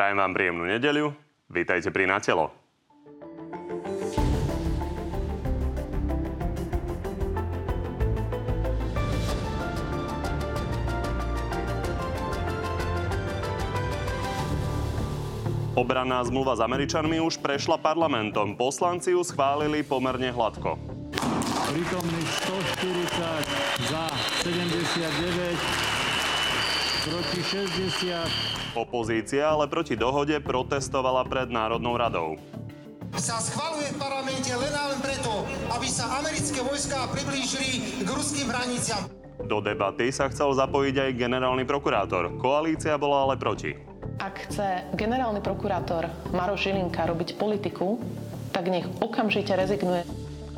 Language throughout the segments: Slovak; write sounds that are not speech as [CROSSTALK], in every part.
Prajem vám príjemnú nedeľu. Vítajte pri Natelo. Obranná zmluva s Američanmi už prešla parlamentom. Poslanci ju schválili pomerne hladko. Prítomných 140 za 79 proti 60. Opozícia ale proti dohode protestovala pred Národnou radou. sa schvaluje v parlamente len a len preto, aby sa americké vojská priblížili k ruským hraniciam. Do debaty sa chcel zapojiť aj generálny prokurátor. Koalícia bola ale proti. Ak chce generálny prokurátor Maroš Žilinka robiť politiku, tak nech okamžite rezignuje.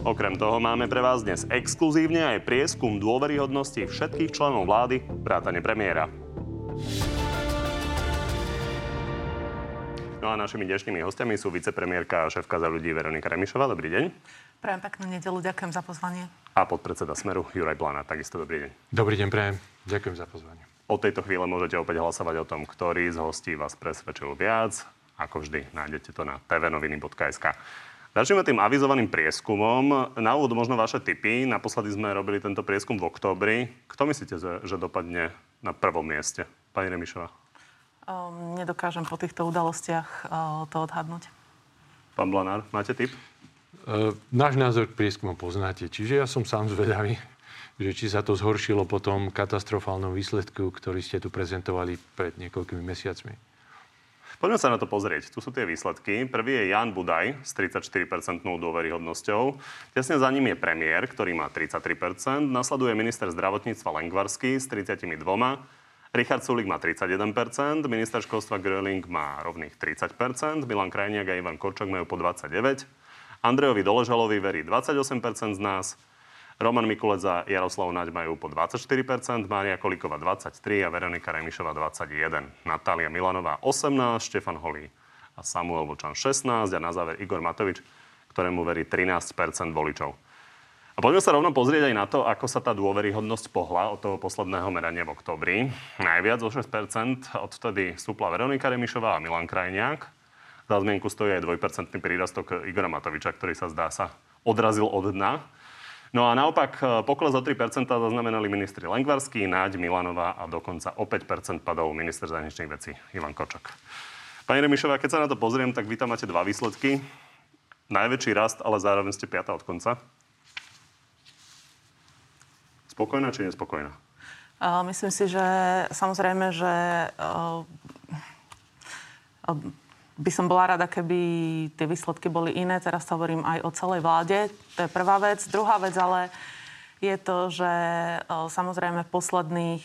Okrem toho máme pre vás dnes exkluzívne aj prieskum dôveryhodnosti všetkých členov vlády, vrátane premiéra. No a našimi dnešnými hostiami sú vicepremiérka a šéfka za ľudí Veronika Remišová. Dobrý deň. Prajem peknú nedelu, ďakujem za pozvanie. A podpredseda Smeru Juraj Plana. Takisto dobrý deň. Dobrý deň, prajem. Ďakujem za pozvanie. Od tejto chvíle môžete opäť hlasovať o tom, ktorý z hostí vás presvedčil viac. Ako vždy, nájdete to na tvnoviny.sk. Začneme tým avizovaným prieskumom. Na úvod možno vaše tipy. Naposledy sme robili tento prieskum v oktobri. Kto myslíte, že dopadne na prvom mieste? Pani Remišová. Um, nedokážem po týchto udalostiach uh, to odhadnúť. Pán Blanár, máte tip? Uh, náš názor k prieskumom poznáte. Čiže ja som sám zvedavý, [LAUGHS] že či sa to zhoršilo po tom katastrofálnom výsledku, ktorý ste tu prezentovali pred niekoľkými mesiacmi. Poďme sa na to pozrieť. Tu sú tie výsledky. Prvý je Jan Budaj s 34% dôveryhodnosťou. Tesne za ním je premiér, ktorý má 33%. Nasleduje minister zdravotníctva Lengvarsky s 32%. Richard Sulik má 31%, minister školstva Gröling má rovných 30%, Milan Krajniak a Ivan Korčok majú po 29%, Andrejovi Doležalovi verí 28% z nás, Roman Mikulec a Jaroslav Naď majú po 24%, Mária Kolíková 23% a Veronika Remišová 21%. Natália Milanová 18%, Štefan Holý a Samuel Vočan 16% a na záver Igor Matovič, ktorému verí 13% voličov. A poďme sa rovno pozrieť aj na to, ako sa tá dôveryhodnosť pohla od toho posledného merania v oktobri. Najviac o 6% odtedy stúpla Veronika Remišová a Milan Krajniak. Za zmienku stojí aj 2% prírastok Igora Matoviča, ktorý sa zdá sa odrazil od dna. No a naopak e, pokles o 3% zaznamenali ministri Lengvarský, Náď, Milanová a dokonca o 5% padol minister zahraničných vecí Ivan Kočok. Pani Remišová, keď sa na to pozriem, tak vy tam máte dva výsledky. Najväčší rast, ale zároveň ste piata od konca. Spokojná či nespokojná? Myslím si, že samozrejme, že uh, by som bola rada, keby tie výsledky boli iné. Teraz sa hovorím aj o celej vláde. To je prvá vec. Druhá vec ale je to, že samozrejme v posledných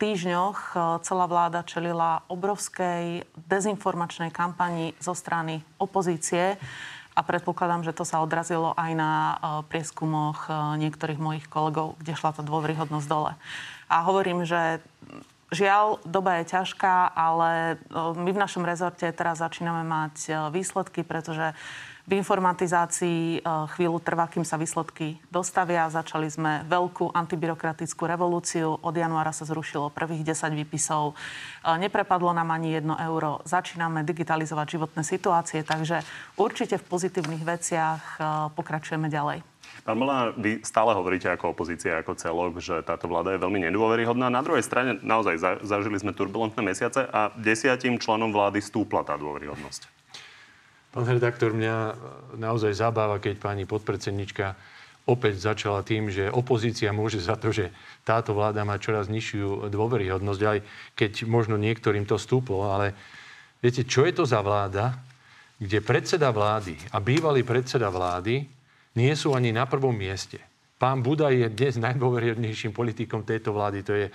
týždňoch celá vláda čelila obrovskej dezinformačnej kampani zo strany opozície a predpokladám, že to sa odrazilo aj na prieskumoch niektorých mojich kolegov, kde šla tá dôveryhodnosť dole. A hovorím, že Žiaľ, doba je ťažká, ale my v našom rezorte teraz začíname mať výsledky, pretože v informatizácii chvíľu trvá, kým sa výsledky dostavia. Začali sme veľkú antibyrokratickú revolúciu. Od januára sa zrušilo prvých 10 výpisov. Neprepadlo nám ani jedno euro. Začíname digitalizovať životné situácie, takže určite v pozitívnych veciach pokračujeme ďalej. Pán Molnár, vy stále hovoríte ako opozícia, ako celok, že táto vláda je veľmi nedôveryhodná. Na druhej strane naozaj zažili sme turbulentné mesiace a desiatim členom vlády stúpla tá dôveryhodnosť. Pán redaktor, mňa naozaj zabáva, keď pani podpredsednička opäť začala tým, že opozícia môže za to, že táto vláda má čoraz nižšiu dôveryhodnosť, aj keď možno niektorým to stúplo, ale viete, čo je to za vláda, kde predseda vlády a bývalý predseda vlády nie sú ani na prvom mieste. Pán Budaj je dnes najdôveryhodnejším politikom tejto vlády. To je,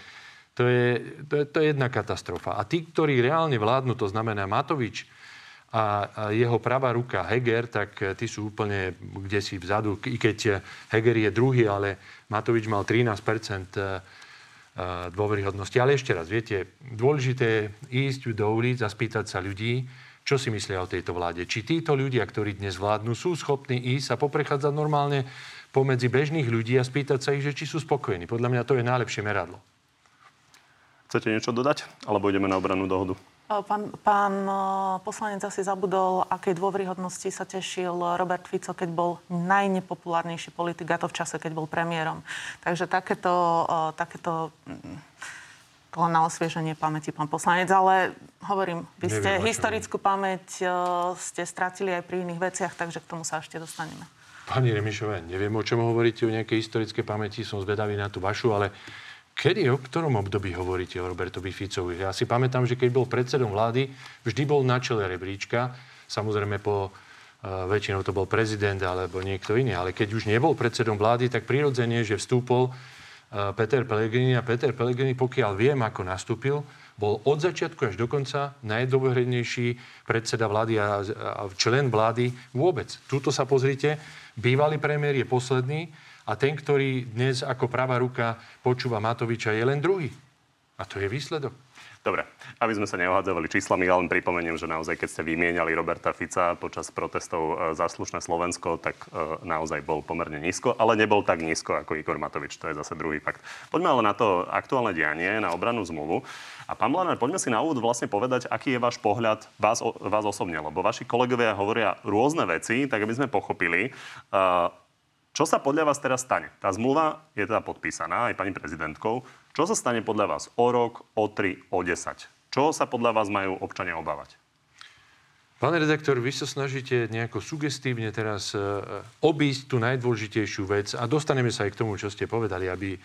to, je, to, je, to je jedna katastrofa. A tí, ktorí reálne vládnu, to znamená Matovič a, jeho pravá ruka Heger, tak tí sú úplne kde si vzadu. I keď Heger je druhý, ale Matovič mal 13 e, dôveryhodnosti. Ale ešte raz, viete, dôležité je ísť do ulic a spýtať sa ľudí, čo si myslia o tejto vláde? Či títo ľudia, ktorí dnes vládnu, sú schopní ísť a poprechádzať normálne pomedzi bežných ľudí a spýtať sa ich, že či sú spokojní. Podľa mňa to je najlepšie meradlo. Chcete niečo dodať? Alebo ideme na obranú dohodu? Pán, pán poslanec asi zabudol, akej dôveryhodnosti sa tešil Robert Fico, keď bol najnepopulárnejší politik, a to v čase, keď bol premiérom. Takže takéto, takéto mm, to len na osvieženie pamäti, pán poslanec, ale hovorím, vy ste Neviem, historickú pamäť ste stratili aj pri iných veciach, takže k tomu sa ešte dostaneme. Pani Remišová, neviem, o čom hovoríte, o nejakej historickej pamäti, som zvedavý na tú vašu, ale Kedy, o ktorom období hovoríte o Robertovi Ficovi? Ja si pamätám, že keď bol predsedom vlády, vždy bol na čele rebríčka. Samozrejme po uh, väčšinou to bol prezident alebo niekto iný. Ale keď už nebol predsedom vlády, tak prirodzene, že vstúpol uh, Peter Pellegrini a Peter Pellegrini, pokiaľ viem, ako nastúpil, bol od začiatku až do konca najdôverejnejší predseda vlády a, a člen vlády vôbec. Tuto sa pozrite, bývalý premiér je posledný, a ten, ktorý dnes ako pravá ruka počúva Matoviča, je len druhý. A to je výsledok. Dobre, aby sme sa neohádzovali číslami, ja len pripomeniem, že naozaj, keď ste vymieniali Roberta Fica počas protestov e, Zaslušné Slovensko, tak e, naozaj bol pomerne nízko, ale nebol tak nízko ako Igor Matovič. To je zase druhý fakt. Poďme ale na to aktuálne dianie, na obranu zmluvu. A pán Blanár, poďme si na úvod vlastne povedať, aký je váš pohľad vás, vás osobne, lebo vaši kolegovia hovoria rôzne veci, tak aby sme pochopili. Uh, čo sa podľa vás teraz stane? Tá zmluva je teda podpísaná aj pani prezidentkou. Čo sa stane podľa vás o rok, o tri, o 10? Čo sa podľa vás majú občania obávať? Pán redaktor, vy sa snažíte nejako sugestívne teraz e, obísť tú najdôležitejšiu vec a dostaneme sa aj k tomu, čo ste povedali, aby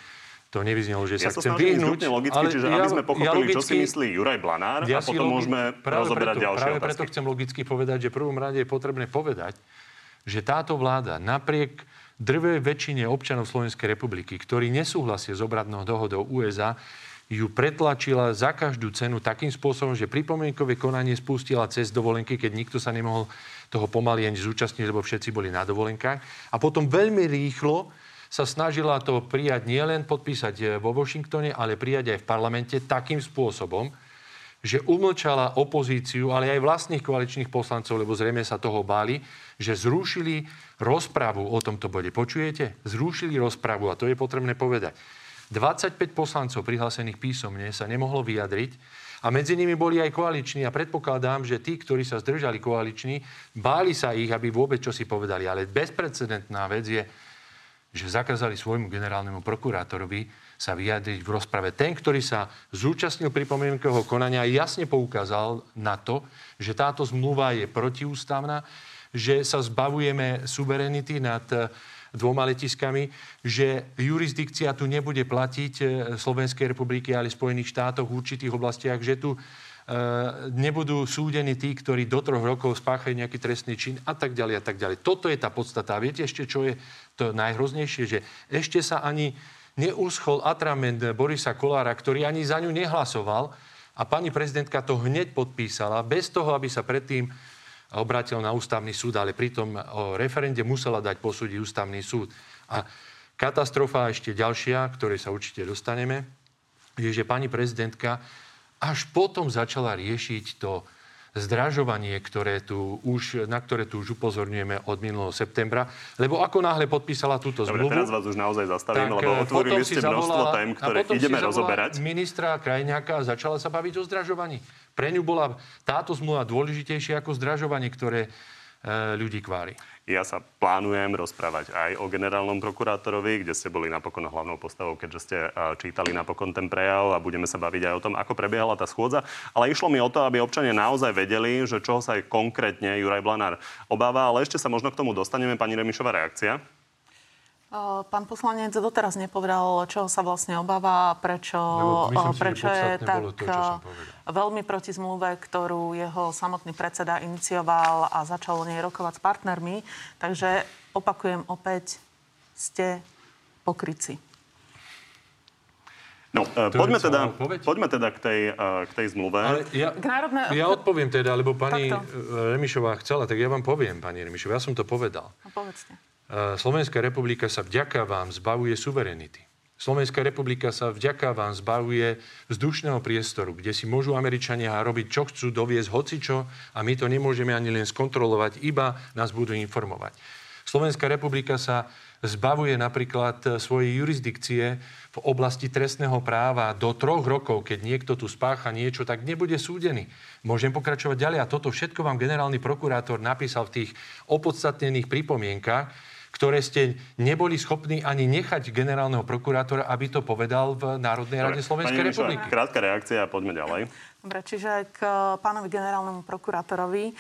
to nevyznelo, že ja sa chcem vyhnúť. logicky, ale čiže ja, aby sme pochopili, ja logicky, čo si myslí Juraj Blanár ja a potom logi- môžeme rozoberať preto, ďalšie práve otázky. preto chcem logicky povedať, že v prvom rade je potrebné povedať, že táto vláda napriek drvej väčšine občanov Slovenskej republiky, ktorí nesúhlasia s obradnou dohodou USA, ju pretlačila za každú cenu takým spôsobom, že pripomienkové konanie spustila cez dovolenky, keď nikto sa nemohol toho pomaly ani zúčastniť, lebo všetci boli na dovolenkách. A potom veľmi rýchlo sa snažila to prijať nielen podpísať vo Washingtone, ale prijať aj v parlamente takým spôsobom, že umlčala opozíciu, ale aj vlastných koaličných poslancov, lebo zrejme sa toho báli, že zrušili rozpravu o tomto bode. Počujete? Zrušili rozpravu a to je potrebné povedať. 25 poslancov prihlásených písomne sa nemohlo vyjadriť a medzi nimi boli aj koaliční a predpokladám, že tí, ktorí sa zdržali koaliční, báli sa ich, aby vôbec čo si povedali. Ale bezprecedentná vec je, že zakázali svojmu generálnemu prokurátorovi sa vyjadriť v rozprave. Ten, ktorý sa zúčastnil pripomienkového konania, jasne poukázal na to, že táto zmluva je protiústavná, že sa zbavujeme suverenity nad eh, dvoma letiskami, že jurisdikcia tu nebude platiť eh, Slovenskej republiky, ale Spojených štátoch v určitých oblastiach, že tu eh, nebudú súdení tí, ktorí do troch rokov spáchajú nejaký trestný čin a tak ďalej a tak ďalej. Toto je tá podstata. A viete ešte, čo je to najhroznejšie? Že ešte sa ani neuschol atrament Borisa Kolára, ktorý ani za ňu nehlasoval a pani prezidentka to hneď podpísala, bez toho, aby sa predtým obrátil na ústavný súd, ale pritom o referende musela dať posúdiť ústavný súd. A katastrofa ešte ďalšia, ktorej sa určite dostaneme, je, že pani prezidentka až potom začala riešiť to zdražovanie, ktoré tu už, na ktoré tu už upozorňujeme od minulého septembra. Lebo ako náhle podpísala túto zmluvu... Dobre, teraz vás už naozaj zastavím, lebo eh, otvorili ste množstvo tém, ktoré ideme rozoberať. ministra Krajňáka a začala sa baviť o zdražovaní. Pre ňu bola táto zmluva dôležitejšia ako zdražovanie, ktoré e, ľudí kvári. Ja sa plánujem rozprávať aj o generálnom prokurátorovi, kde ste boli napokon hlavnou postavou, keďže ste čítali napokon ten prejav a budeme sa baviť aj o tom, ako prebiehala tá schôdza. Ale išlo mi o to, aby občania naozaj vedeli, že čoho sa aj konkrétne Juraj Blanár obáva, ale ešte sa možno k tomu dostaneme. Pani Remišová, reakcia. Pán poslanec doteraz nepovedal, čo sa vlastne obáva, prečo, myslím, prečo je tak to, veľmi proti zmluve, ktorú jeho samotný predseda inicioval a začal o nej rokovať s partnermi. Takže opakujem opäť, ste pokryci. No, uh, poďme, teda, poďme teda k tej, uh, k tej zmluve. Ale ja, národné... ja odpoviem teda, lebo pani Takto. Remišová chcela, tak ja vám poviem, pani Remišová, ja som to povedal. No, povedzte. Slovenská republika sa vďaka vám zbavuje suverenity. Slovenská republika sa vďaka vám zbavuje vzdušného priestoru, kde si môžu Američania robiť, čo chcú, doviesť hocičo a my to nemôžeme ani len skontrolovať, iba nás budú informovať. Slovenská republika sa zbavuje napríklad svojej jurisdikcie v oblasti trestného práva do troch rokov, keď niekto tu spácha niečo, tak nebude súdený. Môžem pokračovať ďalej a toto všetko vám generálny prokurátor napísal v tých opodstatnených pripomienkach, ktoré ste neboli schopní ani nechať generálneho prokurátora, aby to povedal v Národnej rade Slovenskej republiky. Krátka reakcia a poďme ďalej. Dobre, čiže k e, pánovi generálnemu prokurátorovi.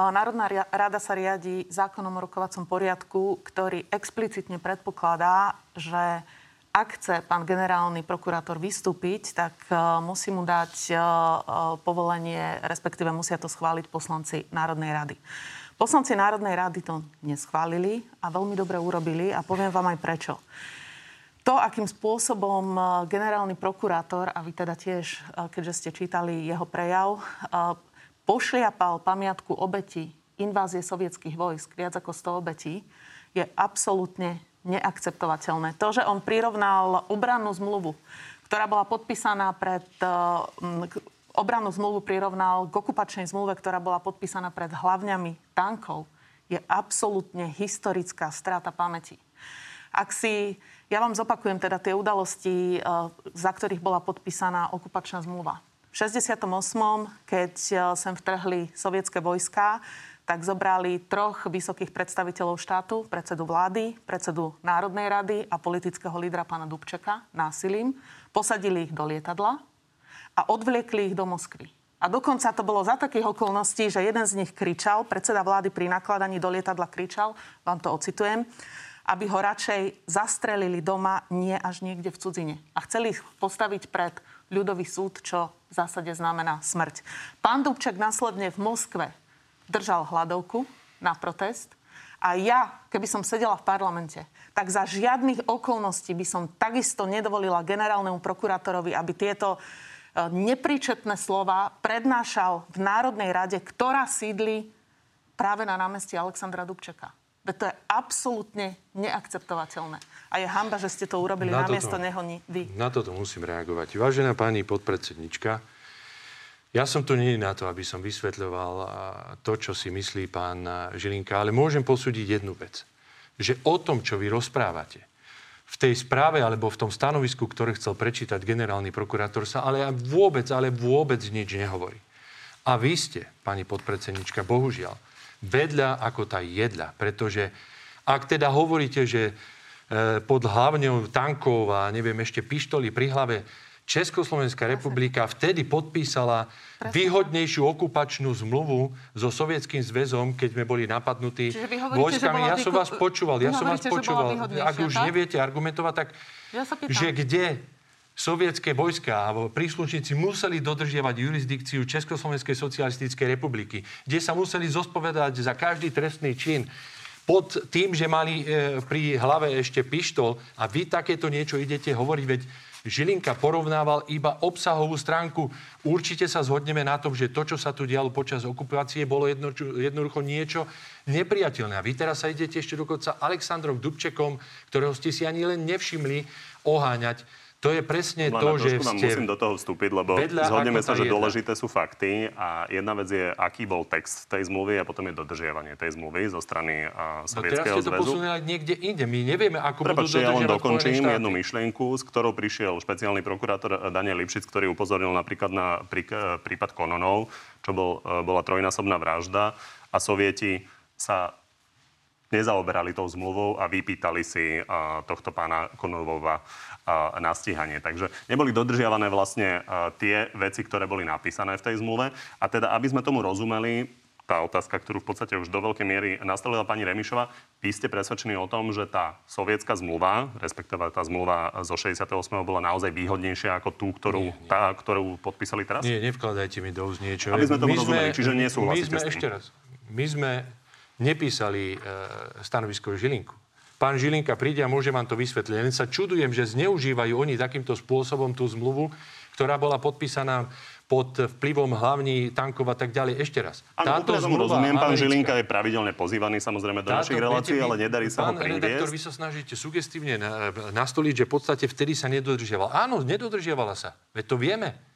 Národná rada sa riadi zákonom o rokovacom poriadku, ktorý explicitne predpokladá, že ak chce pán generálny prokurátor vystúpiť, tak musí mu dať povolenie, respektíve musia to schváliť poslanci Národnej rady. Poslanci Národnej rady to neschválili a veľmi dobre urobili a poviem vám aj prečo. To, akým spôsobom generálny prokurátor, a vy teda tiež, keďže ste čítali jeho prejav, pošliapal pamiatku obeti invázie sovietských vojsk, viac ako 100 obetí, je absolútne neakceptovateľné. To, že on prirovnal obrannú zmluvu, ktorá bola podpísaná pred... Eh, obrannú zmluvu prirovnal k okupačnej zmluve, ktorá bola podpísaná pred hlavňami tankov, je absolútne historická strata pamäti. Ak si, ja vám zopakujem teda tie udalosti, eh, za ktorých bola podpísaná okupačná zmluva. V 68. keď e, sem vtrhli sovietské vojská, tak zobrali troch vysokých predstaviteľov štátu, predsedu vlády, predsedu Národnej rady a politického lídra pána Dubčeka násilím, posadili ich do lietadla a odvliekli ich do Moskvy. A dokonca to bolo za takých okolností, že jeden z nich kričal, predseda vlády pri nakladaní do lietadla kričal, vám to ocitujem, aby ho radšej zastrelili doma, nie až niekde v cudzine. A chceli ich postaviť pred ľudový súd, čo v zásade znamená smrť. Pán Dubček následne v Moskve držal hladovku na protest a ja, keby som sedela v parlamente, tak za žiadnych okolností by som takisto nedovolila generálnemu prokurátorovi, aby tieto nepríčetné slova prednášal v Národnej rade, ktorá sídli práve na námestí Alexandra Dubčeka. Veď to je absolútne neakceptovateľné. A je hamba, že ste to urobili na miesto neho vy. Na toto musím reagovať. Vážená pani podpredsednička, ja som tu nie na to, aby som vysvetľoval to, čo si myslí pán Žilinka, ale môžem posúdiť jednu vec. Že o tom, čo vy rozprávate, v tej správe alebo v tom stanovisku, ktoré chcel prečítať generálny prokurátor, sa ale vôbec, ale vôbec nič nehovorí. A vy ste, pani podpredsednička, bohužiaľ, vedľa ako tá jedla. Pretože ak teda hovoríte, že E, pod hlavňou tankov a neviem ešte pištoli pri hlave. Československá republika vtedy podpísala výhodnejšiu okupačnú zmluvu so Sovietským zväzom, keď sme boli napadnutí vojskami. Ja som vás počúval, ja som vás počúval. Ak už tak? neviete argumentovať, tak ja že kde sovietské vojska alebo príslušníci museli dodržiavať jurisdikciu Československej socialistickej republiky, kde sa museli zospovedať za každý trestný čin pod tým, že mali e, pri hlave ešte pištol a vy takéto niečo idete hovoriť, veď Žilinka porovnával iba obsahovú stránku. Určite sa zhodneme na tom, že to, čo sa tu dialo počas okupácie, bolo jedno, jednoducho niečo nepriateľné. A vy teraz sa idete ešte dokonca Aleksandrom Dubčekom, ktorého ste si ani len nevšimli, oháňať. To je presne Len to, že ste... musím do toho vstúpiť, lebo zhodneme sa, že jedna. dôležité sú fakty a jedna vec je, aký bol text tej zmluvy a potom je dodržiavanie tej zmluvy zo strany uh, Sovietskeho no teraz ste to posunuli niekde inde. My nevieme, ako Prepačte, budú ja len dokončím jednu myšlienku, s ktorou prišiel špeciálny prokurátor Daniel Lipšic, ktorý upozornil napríklad na prípad Kononov, čo bol, e, bola trojnásobná vražda a sovieti sa nezaoberali tou zmluvou a vypýtali si uh, tohto pána Konovova uh, na stíhanie. Takže neboli dodržiavané vlastne uh, tie veci, ktoré boli napísané v tej zmluve. A teda, aby sme tomu rozumeli, tá otázka, ktorú v podstate už do veľkej miery nastavila pani Remišova. Vy ste presvedčení o tom, že tá sovietská zmluva, respektíve tá zmluva zo 68. bola naozaj výhodnejšia ako tú, ktorú, nie, nie. Tá, ktorú podpísali teraz? Nie, nevkladajte mi do úst niečo. Aby sme tomu rozumeli, čiže nesúhlasíte My sme, ešte raz, my sme nepísali e, stanovisko Žilinku. Pán Žilinka príde a môže vám to vysvetliť. Len sa čudujem, že zneužívajú oni takýmto spôsobom tú zmluvu, ktorá bola podpísaná pod vplyvom hlavní tankov a tak ďalej. Ešte raz. Áno, táto zmluva rozumiem, pán americká... Žilinka je pravidelne pozývaný samozrejme do našich relácií, ale nedarí sa pán ho priviesť. redaktor, vy sa snažíte sugestívne nastoliť, že v podstate vtedy sa nedodržiavala. Áno, nedodržiavala sa. Veď to vieme.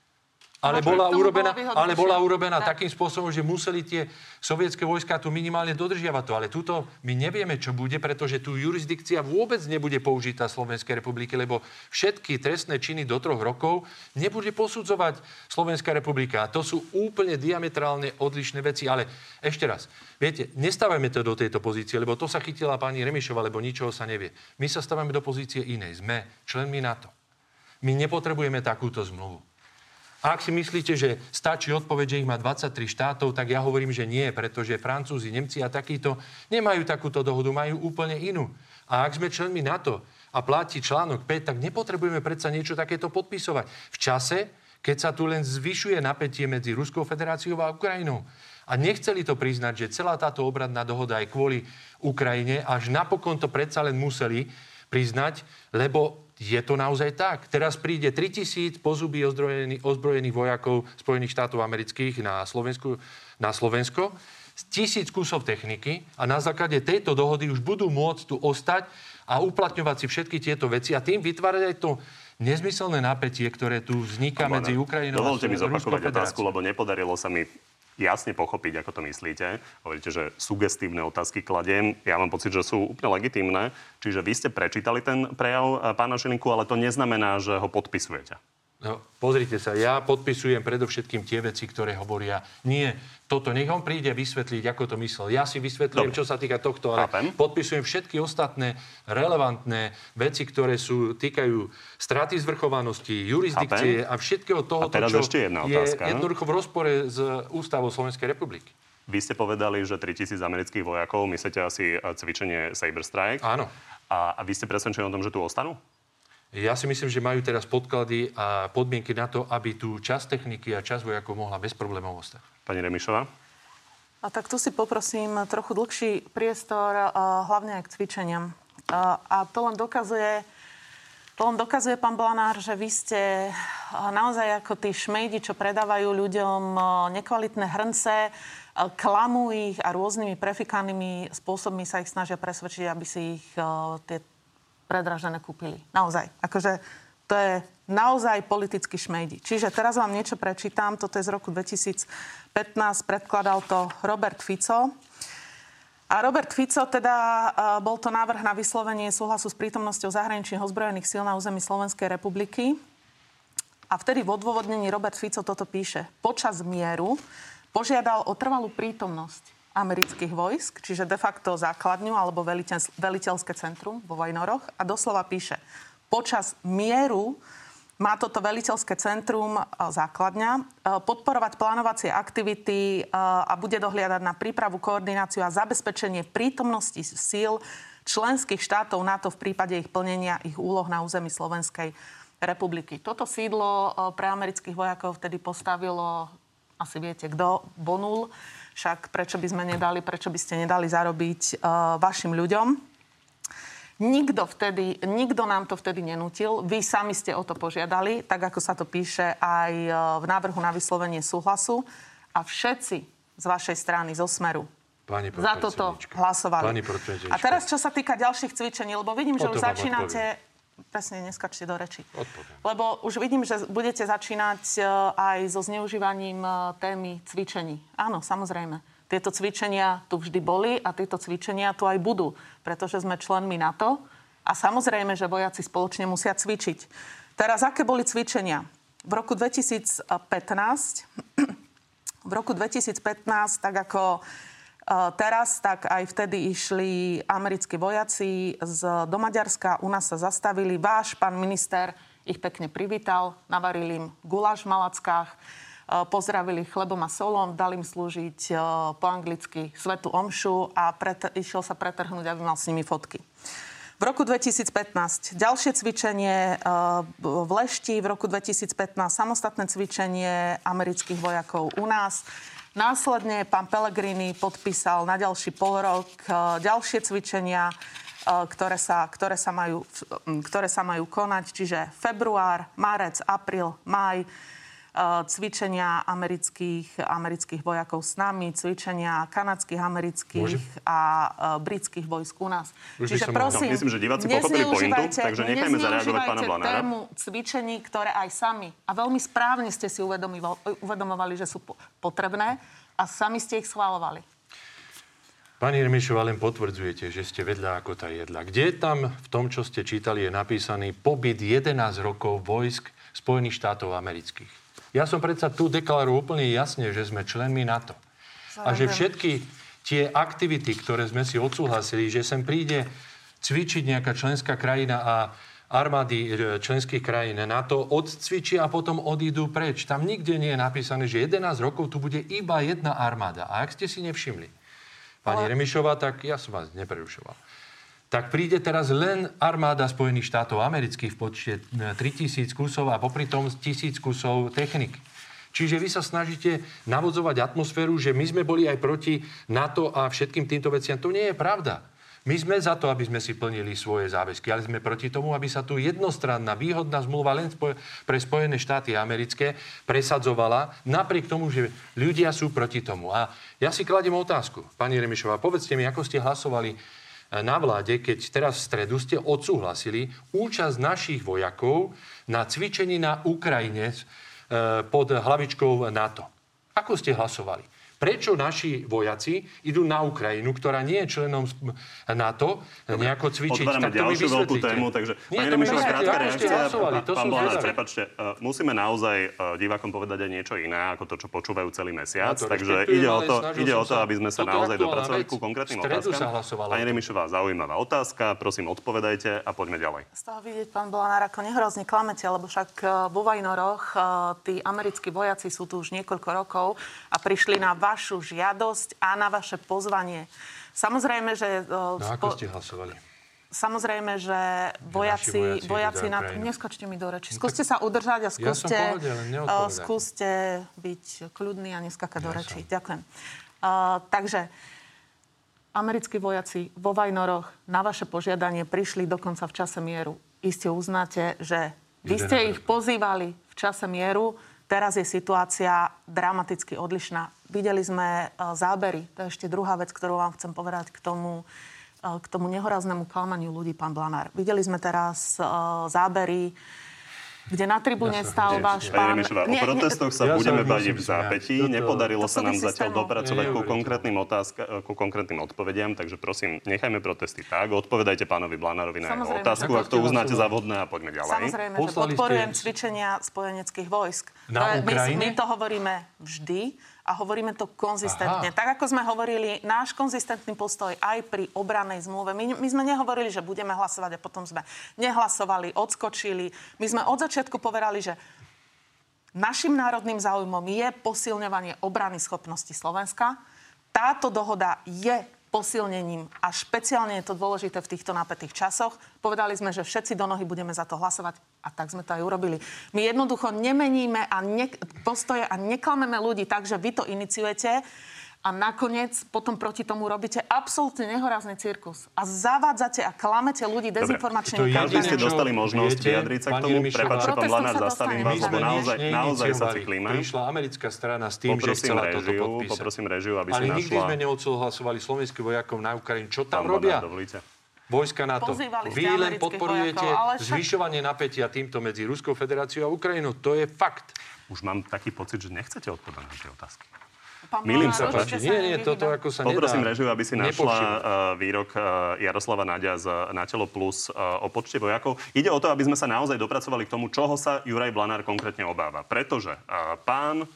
Ale bola urobená, ale bola urobená Tak. takým spôsobom, že museli tie sovietské vojska tu minimálne dodržiavať to. Ale tuto my nevieme, čo bude, pretože tu jurisdikcia vôbec nebude použitá Slovenskej republiky, lebo všetky trestné činy do troch rokov nebude posudzovať Slovenská republika. A to sú úplne diametrálne odlišné veci. Ale ešte raz, viete, nestávajme to do tejto pozície, lebo to sa chytila pani Remišova, lebo ničoho sa nevie. My sa stávame do pozície inej. Sme členmi NATO. My nepotrebujeme takúto zmluvu. A ak si myslíte, že stačí odpoveď, že ich má 23 štátov, tak ja hovorím, že nie, pretože Francúzi, Nemci a takíto nemajú takúto dohodu, majú úplne inú. A ak sme členmi NATO a platí článok 5, tak nepotrebujeme predsa niečo takéto podpisovať. V čase, keď sa tu len zvyšuje napätie medzi Ruskou federáciou a Ukrajinou. A nechceli to priznať, že celá táto obradná dohoda je kvôli Ukrajine, až napokon to predsa len museli priznať, lebo je to naozaj tak. Teraz príde 3000 pozuby ozbrojených, ozbrojených vojakov Spojených štátov amerických na, Slovensku, na Slovensko, tisíc kusov techniky a na základe tejto dohody už budú môcť tu ostať a uplatňovať si všetky tieto veci a tým vytvárať aj to nezmyselné napätie, ktoré tu vzniká Pán medzi Ukrajinou Dovolte a mi Ruskou zopakovať otázku, lebo nepodarilo sa mi jasne pochopiť, ako to myslíte. Hovoríte, že sugestívne otázky kladiem. Ja mám pocit, že sú úplne legitímne. Čiže vy ste prečítali ten prejav eh, pána Šilinku, ale to neznamená, že ho podpisujete. No, pozrite sa, ja podpisujem predovšetkým tie veci, ktoré hovoria. Nie, toto, nech on príde vysvetliť, ako to myslel. Ja si vysvetlím, Dobre. čo sa týka tohto, ale Chápem. podpisujem všetky ostatné relevantné veci, ktoré sú, týkajú straty zvrchovanosti, jurisdikcie Chápem. a všetkého toho, čo ešte jedna je otázka. jednoducho v rozpore s ústavou Slovenskej republiky. Vy ste povedali, že 3000 amerických vojakov, myslíte asi eh, cvičenie Saber Strike. Áno. A, a vy ste presvedčení o tom, že tu ostanú? Ja si myslím, že majú teraz podklady a podmienky na to, aby tu časť techniky a časť vojakov mohla bez problémov ostať. Pani Remišová? A tak tu si poprosím trochu dlhší priestor, eh, hlavne aj k cvičeniam. Eh, A to len dokazuje, to len dokazuje, pán Blanár, že vy ste eh, naozaj ako tí šmejdi, čo predávajú ľuďom nekvalitné hrnce, klamú ich a rôznymi prefikanými spôsobmi sa ich snažia presvedčiť, aby si ich tie predražené kúpili. Naozaj. Akože to je naozaj politický šmejdi. Čiže teraz vám niečo prečítam. Toto je z roku 2015. Predkladal to Robert Fico. A Robert Fico, teda e, bol to návrh na vyslovenie súhlasu s prítomnosťou zahraničných ozbrojených síl na území Slovenskej republiky. A vtedy v odôvodnení Robert Fico toto píše. Počas mieru požiadal o trvalú prítomnosť amerických vojsk, čiže de facto základňu alebo veliteľ- veliteľské centrum vo Vajnoroch a doslova píše, počas mieru má toto veliteľské centrum e, základňa e, podporovať plánovacie aktivity e, a bude dohliadať na prípravu, koordináciu a zabezpečenie prítomnosti síl členských štátov NATO v prípade ich plnenia ich úloh na území Slovenskej republiky. Toto sídlo pre amerických vojakov vtedy postavilo, asi viete kto, Bonul. Však prečo by sme nedali, prečo by ste nedali zarobiť uh, vašim ľuďom? Nikto, vtedy, nikto nám to vtedy nenútil. Vy sami ste o to požiadali, tak ako sa to píše aj e, v návrhu na vyslovenie súhlasu. A všetci z vašej strany, zo Smeru, Pani za toto hlasovali. Pani. A teraz, čo sa týka ďalších cvičení, lebo vidím, že už začínate... Presne, neskačte do reči. Odpoviem. Lebo už vidím, že budete začínať e, aj so zneužívaním e, témy cvičení. Áno, samozrejme. Tieto cvičenia tu vždy boli a tieto cvičenia tu aj budú, pretože sme členmi NATO a samozrejme, že vojaci spoločne musia cvičiť. Teraz, aké boli cvičenia? V roku 2015 [CLEARS THROAT] v roku 2015, tak ako teraz, tak aj vtedy išli americkí vojaci z, do Maďarska. U nás sa zastavili. Váš pán minister ich pekne privítal, navaril im guláš v Malackách, e, pozdravili chlebom a solom, dali im slúžiť e, po anglicky svetu omšu a pret, išiel sa pretrhnúť, aby mal s nimi fotky. V roku 2015 ďalšie cvičenie e, v Lešti, v roku 2015 samostatné cvičenie amerických vojakov u nás. Následne pán Pellegrini podpísal na ďalší pol rok e, ďalšie cvičenia, e, ktoré sa, ktoré, sa majú, ktoré sa majú konať, čiže február, marec, apríl, maj. Cvičenia amerických, amerických vojakov s nami, cvičenia kanadských, amerických Môže? a britských vojsk u nás. Už Čiže prosím, no, myslím, že diváci pochopili pointu, takže nechajme zareagovať pána Blanára. tému cvičení, ktoré aj sami, a veľmi správne ste si uvedomovali, že sú potrebné a sami ste ich schválovali. Pani Remišová, len potvrdzujete, že ste vedľa ako tá jedla. Kde tam v tom, čo ste čítali, je napísaný pobyt 11 rokov vojsk Spojených štátov amerických? Ja som predsa tu deklaroval úplne jasne, že sme členmi NATO. A že všetky tie aktivity, ktoré sme si odsúhlasili, že sem príde cvičiť nejaká členská krajina a armády e, členských krajín NATO odcvičia a potom odídu preč. Tam nikde nie je napísané, že 11 rokov tu bude iba jedna armáda. A ak ste si nevšimli, pani Ale... Remišová, tak ja som vás neprerušoval. Tak príde teraz len armáda Spojených štátov amerických v počte 3000 e, kusov a popri tom 1000 kusov techniky. Čiže vy sa snažíte navodzovať atmosféru, že my sme boli aj proti NATO a všetkým týmto veciam. To nie je pravda. My sme za to, aby sme si plnili svoje záväzky, ale sme proti tomu, aby sa tu jednostranná výhodná zmluva len pre Spojené štáty americké presadzovala, napriek tomu, že ľudia sú proti tomu. A ja si kladiem otázku, pani Remišová, povedzte mi, ako ste hlasovali na vláde, keď teraz v stredu ste odsúhlasili účasť našich vojakov na cvičení na Ukrajine e, pod hlavičkou NATO. Ako ste hlasovali? Prečo naši vojaci idú na Ukrajinu, ktorá nie je členom NATO, Dobre. nejako cvičiť? Otvárame tak ďalšiu veľkú tému, takže nie, pani Remišová, krátka reakcia. Pán Blanár, prepačte, uh, musíme naozaj uh, divákom povedať aj niečo iné, ako to, čo počúvajú celý mesiac. No, takže ide o, to, ide o to, aby sme sa naozaj dopracovali ku konkrétnym otázkam. Pani Remišová, zaujímavá otázka, prosím, odpovedajte a poďme ďalej. Z toho vidieť, pán Blanár, ako nehrozne klamete, lebo však vo Vajnoroch tí americkí vojaci sú tu už niekoľko rokov a prišli na váš vašu žiadosť a na vaše pozvanie. Samozrejme, že... No ako ste hlasovali? Samozrejme, že vojaci, vojaci, vojaci na. Neskočte mi do reči. No skúste sa udržať a skúste, ja skúste byť kľudný a neskakať ja do reči. Som. Ďakujem. Uh, takže americkí vojaci vo Vajnoroch na vaše požiadanie prišli dokonca v čase mieru. Iste uznáte, že vy ste ich pozývali v čase mieru, Teraz je situácia dramaticky odlišná. Videli sme e, zábery, to je ešte druhá vec, ktorú vám chcem povedať k tomu, e, k tomu nehoráznému klamaniu ľudí, pán Blanár. Videli sme teraz e, zábery kde na tribúne ja stál váš pán... Remišová, o protestoch sa ja budeme baviť v zápätí. Toto, Nepodarilo sa nám zatiaľ dopracovať ku konkrétnym, otázka, ku konkrétnym odpovediam, takže prosím, nechajme protesty tak. Odpovedajte pánovi Blanárovi na jeho otázku, ak to uznáte za vhodné a poďme ďalej. Samozrejme, že podporujem cvičenia spojeneckých vojsk. Na my, my to hovoríme vždy a hovoríme to konzistentne. Aha. Tak ako sme hovorili, náš konzistentný postoj aj pri obranej zmluve. My, my sme nehovorili, že budeme hlasovať a potom sme nehlasovali, odskočili. My sme od začiatku povedali, že našim národným záujmom je posilňovanie obrany schopnosti Slovenska. Táto dohoda je posilnením a špeciálne je to dôležité v týchto napätých časoch. Povedali sme, že všetci do nohy budeme za to hlasovať a tak sme to aj urobili. My jednoducho nemeníme a ne, postoje a neklameme ľudí tak, že vy to iniciujete a nakoniec potom proti tomu robíte absolútne nehorázny cirkus. A zavádzate a klamete ľudí dezinformačnými Každý ste dostali možnosť viete, vyjadriť sa k tomu. Prepačte, pán Blanár, zastavím vás, lebo naozaj, naozaj sa ciklíme. Prišla americká strana s tým, poprosím že chcela režiu, toto podpísať. Poprosím režiu, aby Ale si našla... nikdy sme neodsúhlasovali slovenských vojakov na Ukrajine. Čo tam robia? Vojska na to. Vy len podporujete však... zvyšovanie napätia týmto medzi Ruskou federáciou a Ukrajinou. To je fakt. Už mám taký pocit, že nechcete odpovedať na tie otázky. Milím sa. Páči. Nie, nie, toto ako sa Poprosím nedá. režiu, aby si našla uh, výrok uh, Jaroslava Nadia z Na telo plus uh, o počte vojakov. Ide o to, aby sme sa naozaj dopracovali k tomu, čoho sa Juraj Blanár konkrétne obáva. Pretože pán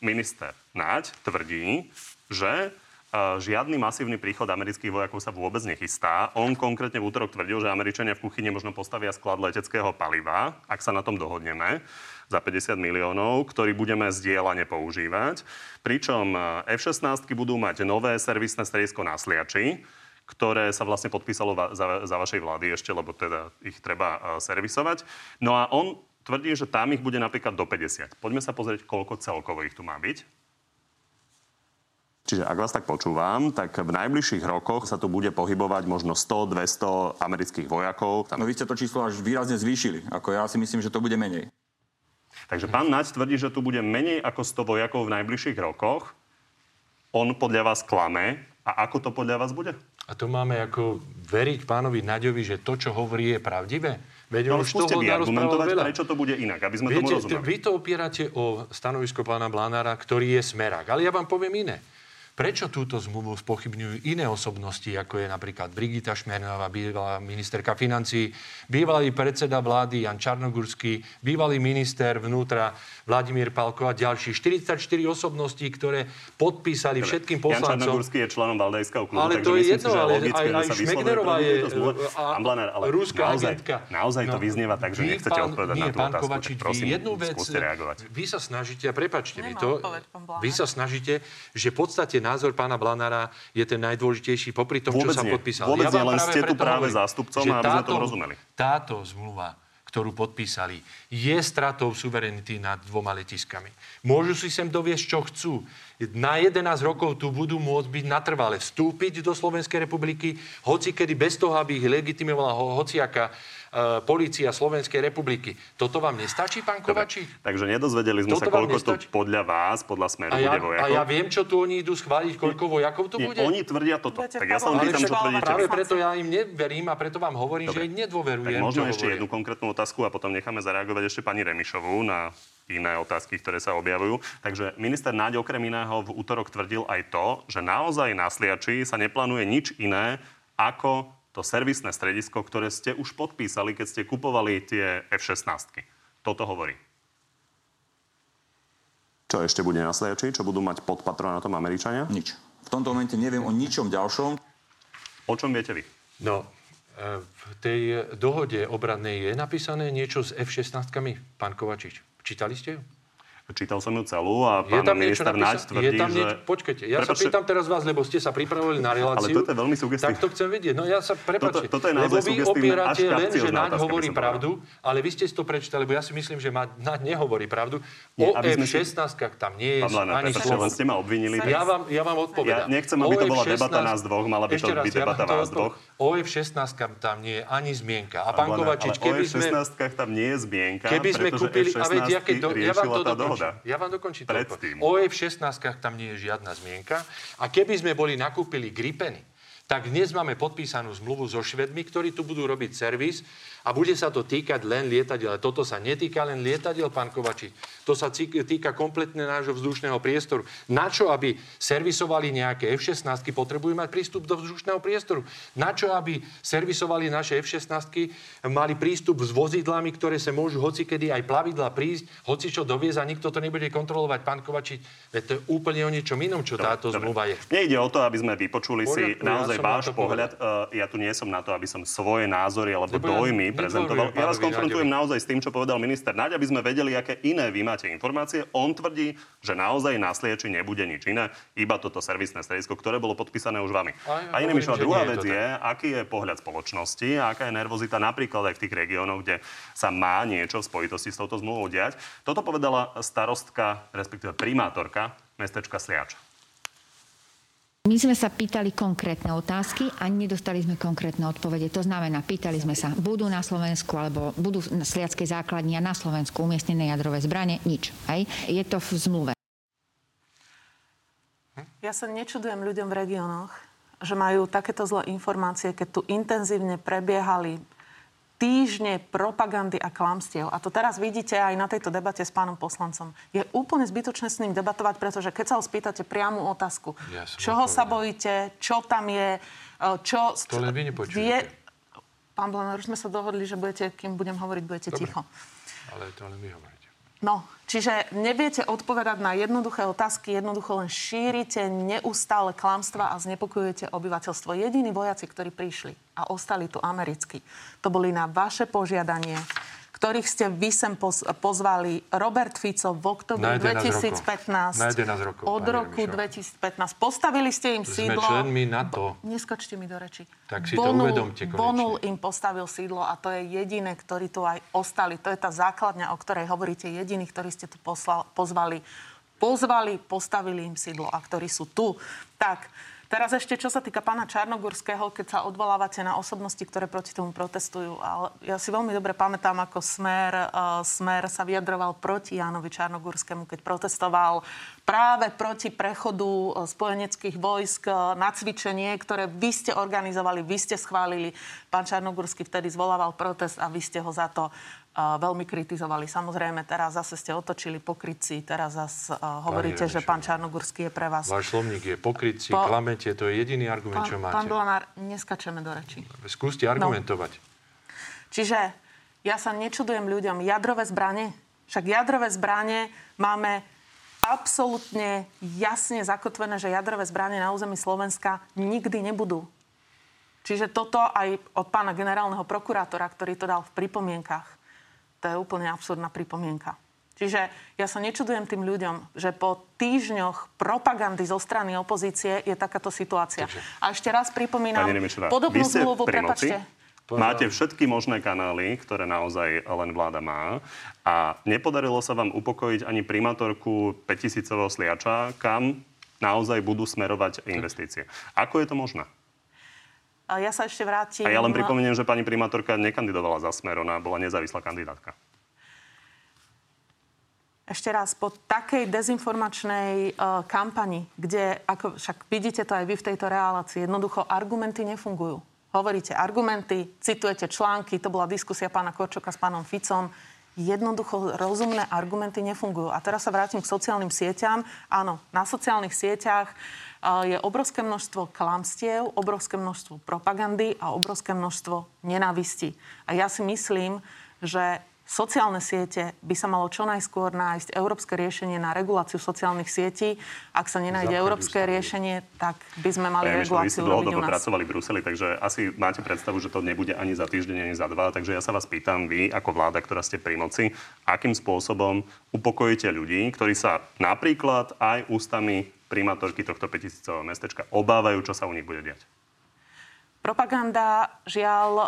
minister Naď tvrdí, že žiadny masívny príchod amerických vojakov sa vôbec nechystá. On konkrétne v útorok tvrdil, že Američania v kuchyni možno postavia sklad leteckého paliva, ak sa na tom dohodneme za 50 miliónov, ktorý budeme zdieľane používať. Pričom eh, F-16 budú mať nové servisné stredisko na Sliači, ktoré sa vlastne podpísalo za, za vašej vlády ešte, lebo teda ich treba uh, servisovať. No a on tvrdí, že tam ich bude napríklad do 50. Poďme sa pozrieť, koľko celkovo ich tu má byť. Čiže ak vás tak počúvam, tak v najbližších rokoch sa tu bude pohybovať možno 100-200 amerických vojakov. No vy ste to číslo až výrazne zvýšili. Ako ja si myslím, že to bude menej. Takže pán Naď tvrdí, že tu bude menej ako 100 vojakov v najbližších rokoch. On podľa vás klame. A ako to podľa vás bude? A to máme ako veriť pánovi Naďovi, že to, čo hovorí, je pravdivé? Veď no, už toho argumentovať, veľa. prečo to bude inak, aby sme Viete, tomu rozumeli. Vy to opierate o stanovisko pána Blánára, ktorý je smerák. Ale ja vám poviem iné. Prečo túto zmluvu spochybňujú iné osobnosti, ako je napríklad Brigita Šmernová, bývalá ministerka financí, bývalý predseda vlády Jan Čarnogurský, bývalý minister vnútra Vladimír Palko a ďalší 44 osobností, ktoré podpísali Dobre. všetkým poslancom. Jan Čarnogurský je členom Valdajského klubu, ale to je jedno, si, ale aj, aj Šmegnerová je a, Amblanár, ale rúská naozaj, agentka. Naozaj to no, vyznieva tak, že nechcete pán, odpovedať nie, na tú pán otázku. Kovačič, prosím, jednu vec, reagovať. Vy sa snažíte, a prepačte mi to, vy sa snažíte, že v podstate názor pána Blanára je ten najdôležitejší, popri tom, vôbec čo sa nie. podpísal. Vôbec ja nie, len ste tu práve hovorím, zástupcom, aby táto, sme to rozumeli. Táto zmluva ktorú podpísali, je stratou suverenity nad dvoma letiskami. Môžu si sem doviesť, čo chcú. Na 11 rokov tu budú môcť byť natrvale vstúpiť do Slovenskej republiky, hoci kedy bez toho, aby ich legitimovala hociaká E, Polícia Slovenskej republiky. Toto vám nestačí, pán Kovačík? Takže nedozvedeli sme Toto sa, koľko to podľa vás, podľa Smeru a ja, bude vojakov. A ja viem, čo tu oni idú schváliť, koľko vojakov to Nie, bude. Oni tvrdia toto. Tak ja sa len pýtam, čo tvrdíte. Práve preto ja im neverím a preto vám hovorím, Dobre. že im nedôverujem. Tak možno ešte jednu konkrétnu otázku a potom necháme zareagovať ešte pani Remišovú na iné otázky, ktoré sa objavujú. Takže minister Náď okrem iného v útorok tvrdil aj to, že naozaj na Sliači sa neplánuje nič iné ako to servisné stredisko, ktoré ste už podpísali, keď ste kupovali tie F-16. Toto hovorí. Čo ešte bude nasledočí? Čo budú mať pod patronátom Američania? Nič. V tomto momente neviem o ničom ďalšom. O čom viete vy? No, e, v tej dohode obradnej je napísané niečo s F-16, pán Kovačič. Čítali ste ju? Čítal som ju celú a pán minister Naď tvrdí, je tam niečo, že... Počkajte, ja Prepačte... sa pýtam teraz vás, lebo ste sa pripravili na reláciu. Ale toto je veľmi sugestívne. Tak to chcem vedieť. No ja sa, prepáčte. Toto, toto je lebo vy opierate len, že Naď hovorí pravdu, ale vy ste si to prečítali, lebo ja si myslím, že Naď nehovorí pravdu. O F-16 tam nie je Pán ani slovo. ste ma obvinili. Ja vám, ja vám odpovedám. Ja nechcem, aby to bola debata nás dvoch, mala by to byť debata vás dvoch. O F-16 tam nie je ani zmienka. A pán Kovačič, keby sme... O F-16 tam nie je zmienka, keby sme kúpili, a veď, riešila tá dohoda. Ja vám dokončím dokončiť Predtým. O F-16 tam nie je žiadna zmienka. A keby sme boli nakúpili Gripeny, tak dnes máme podpísanú zmluvu so Švedmi, ktorí tu budú robiť servis a bude sa to týkať len lietadiel. Toto sa netýka len lietadiel, pán Kovači. To sa týka kompletne nášho vzdušného priestoru. Na čo, aby servisovali nejaké F-16, potrebujú mať prístup do vzdušného priestoru. Na čo, aby servisovali naše F-16, mali prístup s vozidlami, ktoré sa môžu hocikedy aj plavidla prísť, hoci čo dovieza, nikto to nebude kontrolovať, pán Kovači. Veď to je úplne o niečom inom, čo dobre, táto dobre. zmluva je. Nejde o to, aby sme vypočuli Poriadku, si naozaj ja váš pohľad. Uh, ja tu nie som na to, aby som svoje názory alebo dojmy prezentoval. Ja vás konfrontujem naozaj s tým, čo povedal minister Naď, aby sme vedeli, aké iné vy máte informácie. On tvrdí, že naozaj na Slieči nebude nič iné, iba toto servisné stredisko, ktoré bolo podpísané už vami. A inými a druhá vec je, aký je pohľad spoločnosti a aká je nervozita napríklad aj v tých regiónoch, kde sa má niečo v spojitosti s touto zmluvou diať. Toto povedala starostka, respektíve primátorka mestečka Sliač. My sme sa pýtali konkrétne otázky a nedostali sme konkrétne odpovede. To znamená, pýtali sme sa, budú na Slovensku alebo budú na sliackej základni a na Slovensku umiestnené jadrové zbranie? Nič. Hej? Je to v zmluve. Ja sa nečudujem ľuďom v regiónoch, že majú takéto zlé informácie, keď tu intenzívne prebiehali týždne propagandy a klamstiev. A to teraz vidíte aj na tejto debate s pánom poslancom. Je úplne zbytočné s ním debatovať, pretože keď sa ho spýtate priamu otázku, ja čoho odpovedal. sa bojíte, čo tam je, e, čo... To len vy vie... Pán Blanár, už sme sa dohodli, že budete, kým budem hovoriť, budete Dobre. ticho. Ale to len vy hovoríte. No, čiže neviete odpovedať na jednoduché otázky, jednoducho len šírite neustále klamstva a znepokojujete obyvateľstvo. Jediní vojaci, ktorí prišli a ostali tu americkí, to boli na vaše požiadanie ktorých ste vy sem pozvali Robert Fico v oktobri 2015. Na 11 rokov. Od roku 2015. Postavili ste im sídlo. Sme členmi NATO. Neskočte mi do reči. Tak si Bonul, to uvedomte konečne. Bonul im postavil sídlo a to je jediné, ktorí tu aj ostali. To je tá základňa, o ktorej hovoríte. Jediní, ktorí ste tu poslal, pozvali. Pozvali, postavili im sídlo a ktorí sú tu. Tak, Teraz ešte, čo sa týka pána Čarnogurského, keď sa odvolávate na osobnosti, ktoré proti tomu protestujú. Ale ja si veľmi dobre pamätám, ako Smer, uh, Smer sa vyjadroval proti Jánovi Čarnogurskému, keď protestoval práve proti prechodu e, spojeneckých vojsk e, na cvičenie, ktoré vy ste organizovali, vy ste schválili. Pán Čarnogurský vtedy zvolával protest a vy ste ho za to veľmi kritizovali. Samozrejme, teraz zase ste otočili pokrytci, teraz zase uh, hovoríte, že pán Čarnogurský je pre vás... Váš slovník je pokrytci, po... klamete, to je jediný argument, pán, čo máte. Pán Blanár, neskačeme do reči. Skúste argumentovať. No. Čiže ja sa nečudujem ľuďom. Jadrové zbranie? Však jadrové zbranie máme absolútne jasne zakotvené, že jadrové zbranie na území Slovenska nikdy nebudú. Čiže toto aj od pána generálneho prokurátora, ktorý to dal v pripomienkach to je úplne absurdná pripomienka. Čiže ja sa nečudujem tým ľuďom, že po týždňoch propagandy zo strany opozície je takáto situácia. Takže, a ešte raz pripomínam, podobnú zmluvu, prepačte. Máte všetky možné kanály, ktoré naozaj len vláda má a nepodarilo sa vám upokojiť ani primátorku 5000 sliača, kam naozaj budú smerovať investície. Ako je to možné? A ja sa ešte vrátim... A ja len pripomeniem, že pani primátorka nekandidovala za Smer, ona bola nezávislá kandidátka. Ešte raz, po takej dezinformačnej uh, kampani, kde, ako však vidíte to aj vy v tejto relácii, jednoducho argumenty nefungujú. Hovoríte argumenty, citujete články, to bola diskusia pána Korčoka s pánom Ficom. Jednoducho rozumné argumenty nefungujú. A teraz sa vrátim k sociálnym sieťam. Áno, na sociálnych sieťach je obrovské množstvo klamstiev, obrovské množstvo propagandy a obrovské množstvo nenávisti. A ja si myslím, že sociálne siete by sa malo čo najskôr nájsť európske riešenie na reguláciu sociálnych sietí. Ak sa nenájde európske riešenie, tak by sme mali ja, reguláciu robiť u nás. pracovali v Bruseli, takže asi máte predstavu, že to nebude ani za týždeň, ani za dva. Takže ja sa vás pýtam, vy ako vláda, ktorá ste pri moci, akým spôsobom upokojíte ľudí, ktorí sa napríklad aj ústami primátorky tohto 5000 mestečka obávajú, čo sa u nich bude diať? Propaganda, žiaľ, eh,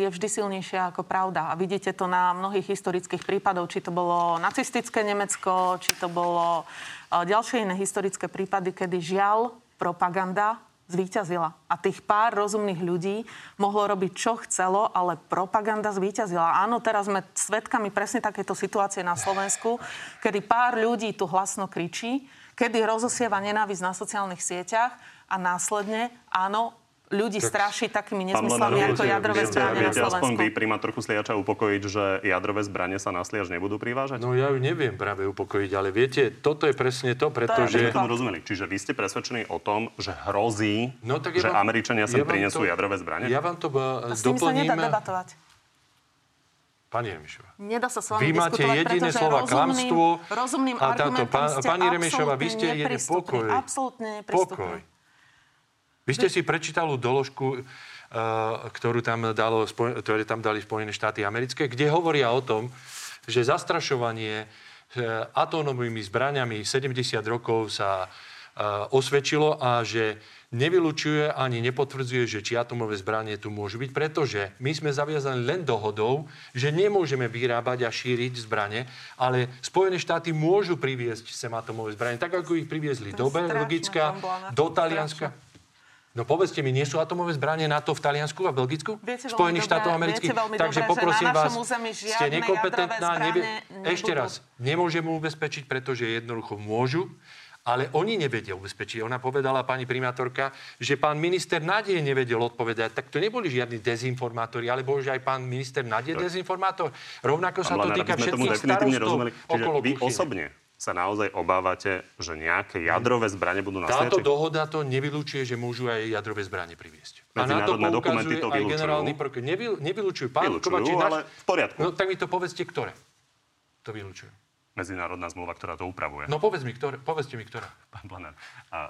je vždy silnejšia ako pravda. A vidíte to na mnohých historických prípadoch, či to bolo nacistické Nemecko, či to bolo eh, ďalšie iné historické prípady, kedy žiaľ propaganda zvíťazila. A tých pár rozumných ľudí mohlo robiť, čo chcelo, ale propaganda zvíťazila. Áno, teraz sme svedkami presne takéto situácie na Slovensku, kedy pár ľudí tu hlasno kričí, kedy rozosieva nenávisť na sociálnych sieťach a následne, áno, ľudí tak, straší takými nezmyslami ako jadrové viete, zbranie viete, na Slovensku. aspoň vy, primátorku Sliača, upokojiť, že jadrové zbranie sa na Sliač nebudú privážať? No ja ju neviem práve upokojiť, ale viete, toto je presne to, pretože... To tomu rozumeli. Čiže vy ste presvedčení o tom, že hrozí, no, tak ja že vám, Američania sem ja prinesú to, jadrové zbranie? Ja vám to uh, S tým sa nedá debatovať. Pani Remišová. Nedá sa s vami Vy máte jediné slova klamstvo. Rozumným a táto, pán, pani Remišová, vy ste jeden pokoj. Absolútne Pokoj. Vy ste si prečítali doložku, uh, ktorú tam, dalo, ktoré tam dali Spojené štáty americké, kde hovoria o tom, že zastrašovanie uh, atómovými zbraniami 70 rokov sa uh, osvedčilo a že nevylučuje ani nepotvrdzuje, že či atomové zbranie tu môžu byť, pretože my sme zaviazaní len dohodou, že nemôžeme vyrábať a šíriť zbranie, ale Spojené štáty môžu priviesť sem atomové zbranie, tak ako ich priviezli do Belgicka, do Talianska. No povedzte mi, nie sú atomové zbranie NATO v Taliansku a Belgicku? Spojených štátov amerických? Takže dobre, poprosím vás, ste nekompetentná. Nevie... Ešte raz, nemôžem ubezpečiť, pretože jednoducho môžu ale oni nevedia ubezpečiť. Ona povedala, pani primátorka, že pán minister nádeje nevedel odpovedať. Tak to neboli žiadni dezinformátori, ale bol, že aj pán minister nádeje dezinformátor. Rovnako sa to týka všetkých starostov okolo vy osobne sa naozaj obávate, že nejaké jadrové zbranie budú nasledovať? Táto dohoda to nevylučuje, že môžu aj jadrové zbranie priviesť. A na to dokumenty to aj generálny prokaz. Nevy, nevylučujú. Pán vylučujú, Kovačík, ale v poriadku. No tak mi to povedzte, ktoré to vylučujú medzinárodná zmluva, ktorá to upravuje. No povedz mi, ktoré, povedzte mi, ktorá. Pán Blanár.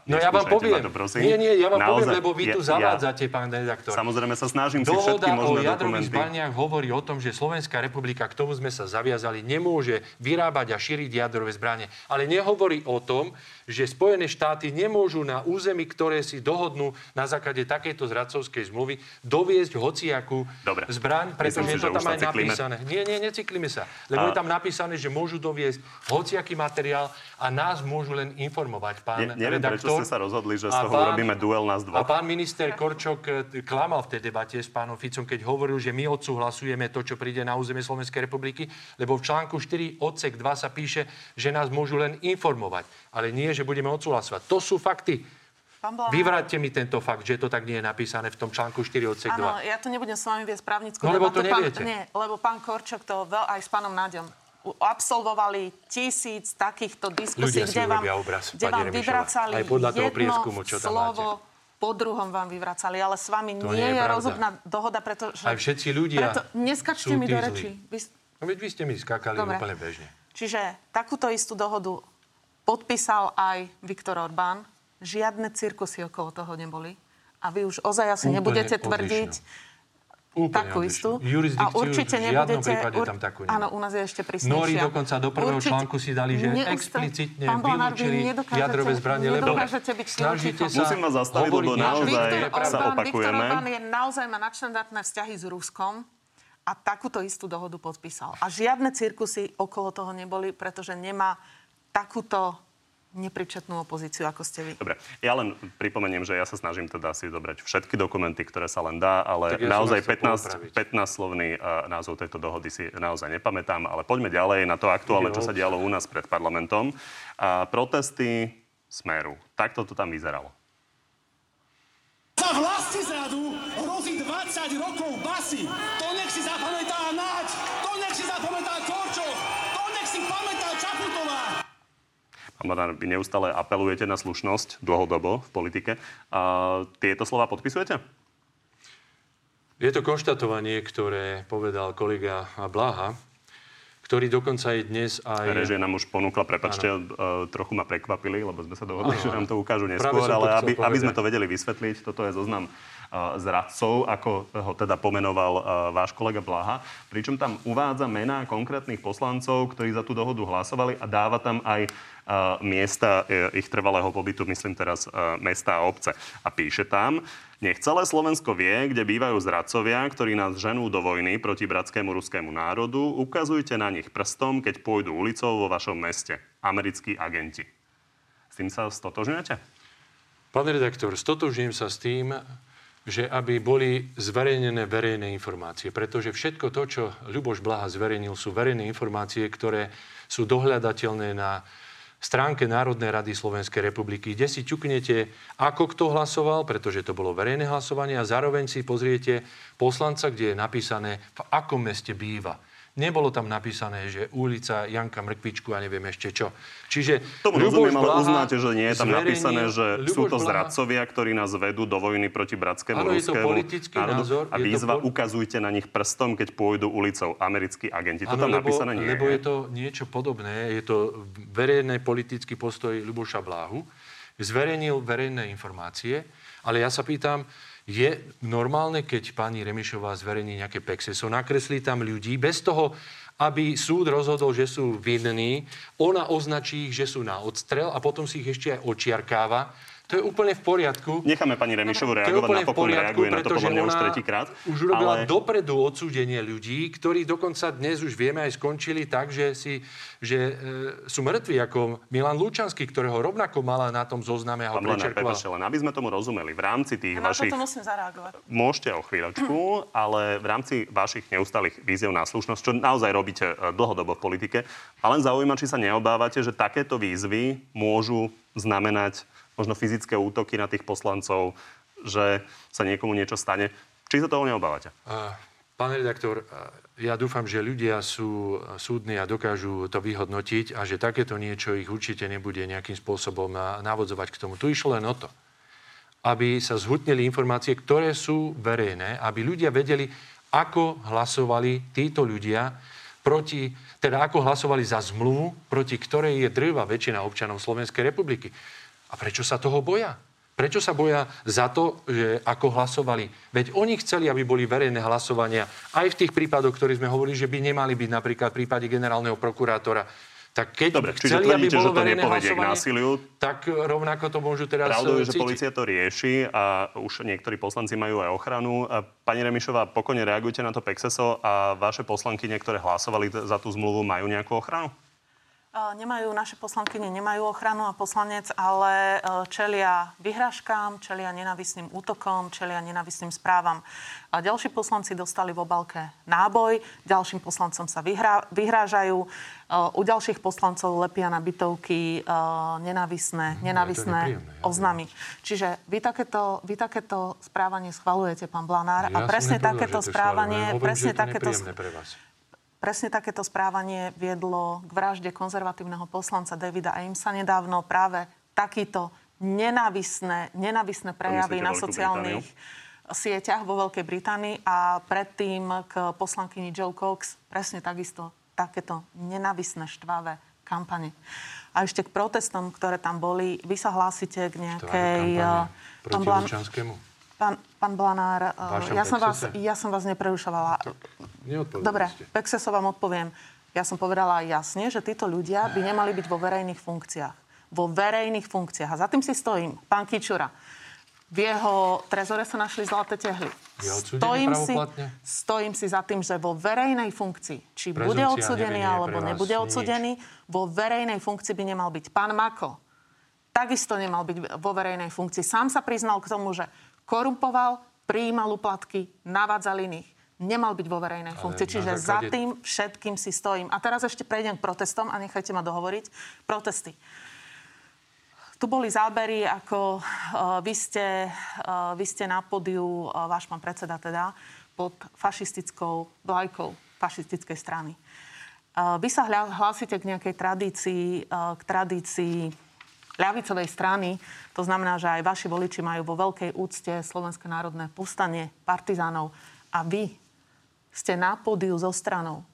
no ja vám poviem. To, Nie, nie, ja vám Naozaj, poviem, lebo vy tu ja, zavádzate, pán redaktor. Samozrejme sa snažím Dohoda si všetky možné o jadrových zbraniach hovorí o tom, že Slovenská republika, k tomu sme sa zaviazali, nemôže vyrábať a šíriť jadrové zbranie. Ale nehovorí o tom, že Spojené štáty nemôžu na území, ktoré si dohodnú na základe takejto zradcovskej zmluvy, doviezť hociakú Dobre. zbraň, pretože je to tam aj napísané. Nie, nie, necyklíme sa. Lebo a... je tam napísané, že môžu doviezť priviesť hociaký materiál a nás môžu len informovať. Pán Ne, neviem, redaktor, prečo ste sa rozhodli, že z toho urobíme duel nás dvoch. A pán minister Korčok e, klamal v tej debate s pánom Ficom, keď hovoril, že my odsúhlasujeme to, čo príde na územie Slovenskej republiky, lebo v článku 4 odsek 2 sa píše, že nás môžu len informovať, ale nie, že budeme odsúhlasovať. To sú fakty. Pán. Vyvráťte mi tento fakt, že to tak nie je napísané v tom článku 4 odsek 2. Áno, ja tu nebudem s vami viesť právnickú No, lebo to neviete. Pán, nie, lebo pán Korčok to veľ, aj s pánom Náďom absolvovali tisíc takýchto diskusí, Ľudia kde vám, obraz, kde vám vyvracali Aj podľa toho jedno prieskumu, čo tam slovo po druhom vám vyvracali, ale s vami To nie, nie je je rozhodná dohoda, pretože... Aj všetci ľudia Preto neskačte mi do reči. Vy, No veď vy ste mi skakali Dobre. úplne bežne. Čiže takúto istú dohodu podpísal aj Viktor Orbán. Žiadne cirkusy okolo toho neboli. A vy už ozaj asi Úplne nebudete tvrdiť Úplne takú istú. Jurisdikciu a určite nebudete... prípade tam takú nemá. Áno, u nás je ešte prísnejšia. Nori dokonca do prvého článku si dali, že explicitne Pán Blanár, vy vylúčili nedokážete- jadrové zbranie, lebo byť snažíte sa Musím vás zastaviť, lebo naozaj Viktor je sa. Orbán, Viktor opakujeme. Orbán je naozaj má nadštandardné vzťahy s Ruskom a takúto istú dohodu podpísal. A žiadne cirkusy okolo toho neboli, pretože nemá takúto nepričetnú opozíciu, ako ste vy. Dobre, ja len pripomeniem, že ja sa snažím teda si dobrať všetky dokumenty, ktoré sa len dá, ale Tak ja naozaj vás chcel 15, poopraviť. 15 slovný uh, názov tejto dohody si naozaj nepamätám, ale poďme ďalej na to aktuálne, čo sa dialo u nás pred parlamentom. A protesty Smeru. Takto to tam vyzeralo. Za vlasti zradu hrozí 20 rokov basy. To nech si zapamätá Naď, to nech si zapamätá Korčok, to nech si pamätá Čaputová. Badár, vy neustále apelujete na slušnosť dlhodobo v politike. A tieto slova podpisujete? Je to konštatovanie, ktoré povedal kolega Blaha, ktorý dokonca aj dnes aj... Režia nám už ponúkla, prepačte, uh, trochu ma prekvapili, lebo sme sa dohodli, že nám to ukážu neskôr, ale aby, aby sme to vedeli vysvetliť, toto je zoznam uh, zradcov, ako ho teda pomenoval uh, váš kolega Blaha, pričom tam uvádza mená konkrétnych poslancov, ktorí za tú dohodu hlasovali a dáva tam aj miesta uh, ich trvalého pobytu, myslím teraz uh, mesta a obce. A píše tam, nech celé Slovensko vie, kde bývajú zradcovia, ktorí nás ženú do vojny proti bratskému ruskému národu. Ukazujte na nich prstom, keď pôjdu ulicou vo vašom meste. Americkí agenti. S tým sa stotožňujete? Pán redaktor, stotožním sa s tým, že aby boli zverejnené verejné informácie. Pretože všetko to, čo Ľuboš Blaha zverejnil, sú verejné informácie, ktoré sú dohľadateľné na stránke Národnej rady Slovenskej republiky, kde si ťuknete, ako kto hlasoval, pretože to bolo verejné hlasovanie a zároveň si pozriete poslanca, kde je napísané, v akom meste býva. Nebolo tam napísané, že ulica Janka Mrkvičku a neviem ešte čo. Čiže Tomu Ľuboš rozumiem, Blaha uznáte, že nie je tam napísané, že sú Ľuboš to Blaha- zradcovia, ktorí nás vedú do vojny proti bratskému Áno, to ruskému národu. názor, A to výzva, pol- ukazujte na nich prstom, keď pôjdu ulicou. Americkí agenti. To Áno, tam lebo, napísané nie lebo je. je to niečo podobné. Je to verejný politický postoj Ľuboša Bláhu. Zverejnil verejné informácie, ale ja sa pýtam, je normálne, keď pani Remišová zverejní nejaké pexeso, nakreslí tam ľudí bez toho, aby súd rozhodol, že sú vinní, ona označí ich, že sú na odstrel a potom si ich ešte aj očiarkáva. To je úplne v poriadku. Necháme pani Remišovu To reagovať, v napokon reaguje na to podľa mňa už tretíkrát. už urobila ale... dopredu odsúdenie ľudí, ktorí dokonca dnes už vieme aj skončili tak, že, si, že e, sú mŕtvi, ako Milan Lučanský, ktorého rovnako mala na tom zozname a ho prečerkovala. len aby sme tomu rozumeli, v rámci tých Na vašich... toto musím zareagovať. Môžete o chvíľočku, [CLEARS THROAT] ale v rámci vašich neustálých víziev na slušnosť, čo naozaj robíte e, dlhodobo v politike, a len zaujíma, či sa neobávate, že takéto výzvy môžu znamenať možno fyzické útoky na tých poslancov, že sa niekomu niečo stane. Či sa toho neobávate? Pán redaktor, ja dúfam, že ľudia sú súdni a dokážu to vyhodnotiť a že takéto niečo ich určite nebude nejakým spôsobom navodzovať k tomu. Tu išlo len o to, aby sa zhutnili informácie, ktoré sú verejné, aby ľudia vedeli, ako hlasovali títo ľudia proti, teda ako hlasovali za zmluvu, proti ktorej je drvá väčšina občanov Slovenskej republiky. A prečo sa toho boja? Prečo sa boja za to, že ako hlasovali? Veď oni chceli, aby boli verejné hlasovania aj v tých prípadoch, ktorých sme hovorili, že by nemali byť napríklad v prípade generálneho prokurátora. Tak keď Dobre, čiže chceli, aby tvrdíte, bolo že to nepovedie k násiliu. tak rovnako to môžu teraz Pravdou je, že policia to rieši a už niektorí poslanci majú aj ochranu. Pani Remišová, pokojne reagujte na to Pexeso a vaše poslanky, ktoré hlasovali za tú zmluvu, majú nejakú ochranu? Nemajú, naše poslankyne nemajú ochranu a poslanec, ale čelia vyhrážkám, čelia nenavisným útokom, čelia nenavisným správam. A ďalší poslanci dostali v obalke náboj, ďalším poslancom sa vyhrá, vyhrážajú. U ďalších poslancov lepia na bytovky nenavisné, nenavisné oznamy. Čiže vy takéto, vy takéto správanie schvalujete, pán Blanár, ja a presne takéto správanie, presne takéto, pre vás. Presne takéto správanie viedlo k vražde konzervatívneho poslanca Davida Amesa nedávno. Práve takýto nenávisné, nenávisné prejavy na sociálnych sieťach vo Veľkej Británii a predtým k poslankyni Joe Cox presne takisto takéto nenávisné štvavé kampane. A ešte k protestom, ktoré tam boli. Vy sa hlásite k nejakej... Proti Lučanskému? Pán, pán Blanár, ja som, vás, ja som vás neprerušovala. Dobre, Pexeso vám odpoviem. Ja som povedala jasne, že títo ľudia by nemali byť vo verejných funkciách. Vo verejných funkciách. A za tým si stojím. Pán Kičura, v jeho trezore sa našli zlaté tehly. Stojím si, stojím si za tým, že vo verejnej funkcii, či Prezumcia bude odsudený alebo nebude odsudený, vo verejnej funkcii by nemal byť. Pán Mako takisto nemal byť vo verejnej funkcii. Sám sa priznal k tomu, že korumpoval, prijímal uplatky, navádzal iných. Nemal byť vo verejnej funkcii. Čiže základe... za tým všetkým si stojím. A teraz ešte prejdem k protestom a nechajte ma dohovoriť. Protesty. Tu boli zábery, ako uh, vy, ste, uh, vy ste na podiu, uh, váš pán predseda teda, pod fašistickou vlajkou fašistickej strany. Uh, vy sa hlásite k nejakej tradícii, uh, k tradícii ľavicovej strany. To znamená, že aj vaši voliči majú vo veľkej úcte Slovenské národné povstanie partizánov. A vy ste na pódiu so stranou,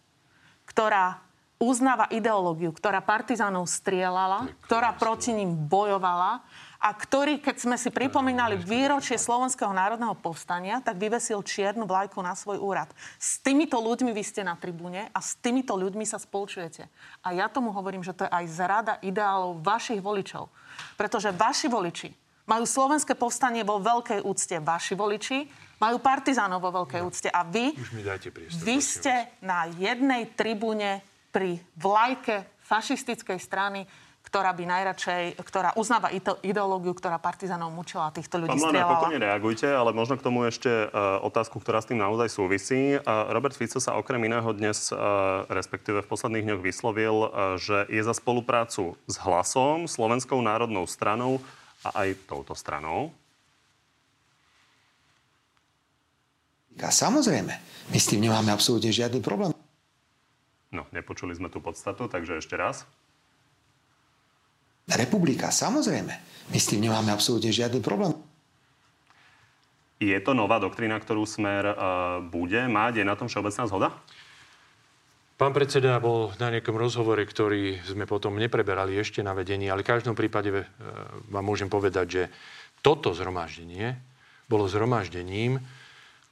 ktorá uznáva ideológiu, ktorá partizánov strieľala, ktorá proti ním bojovala a ktorý, keď sme si pripomínali výročie Slovenského národného povstania, tak vyvesil čiernu vlajku na svoj úrad. S týmito ľuďmi vy ste na tribúne a s týmito ľuďmi sa spolčujete. A ja tomu hovorím, že to je aj zrada ideálov vašich voličov. Pretože vaši voliči majú slovenské povstanie vo veľkej úcte. Vaši voliči majú partizánov vo veľkej no. úcte. A vy, priestor, vy ste na jednej tribúne pri vlajke fašistickej strany ktorá by najradšej, ktorá uznáva ideológiu, ktorá partizanov mučila a týchto ľudí Pán strieľala. Pán reagujte, ale možno k tomu ešte uh, otázku, ktorá s tým naozaj súvisí. Uh, Robert Fico sa okrem iného dnes, uh, respektíve v posledných dňoch vyslovil, uh, že je za spoluprácu s Hlasom, Slovenskou národnou stranou a aj touto stranou. A samozrejme, my s tým nemáme absolútne žiadny problém. No, nepočuli sme tú podstatu, takže ešte raz. Republika, samozrejme. My s tým nemáme absolútne žiadny problém. Je to nová doktrína, ktorú Smer uh, bude mať? Je na tom všeobecná zhoda? Pán predseda bol na nejakom rozhovore, ktorý sme potom nepreberali ešte na vedení, ale v každom prípade uh, vám môžem povedať, že toto zhromaždenie bolo zhromaždením,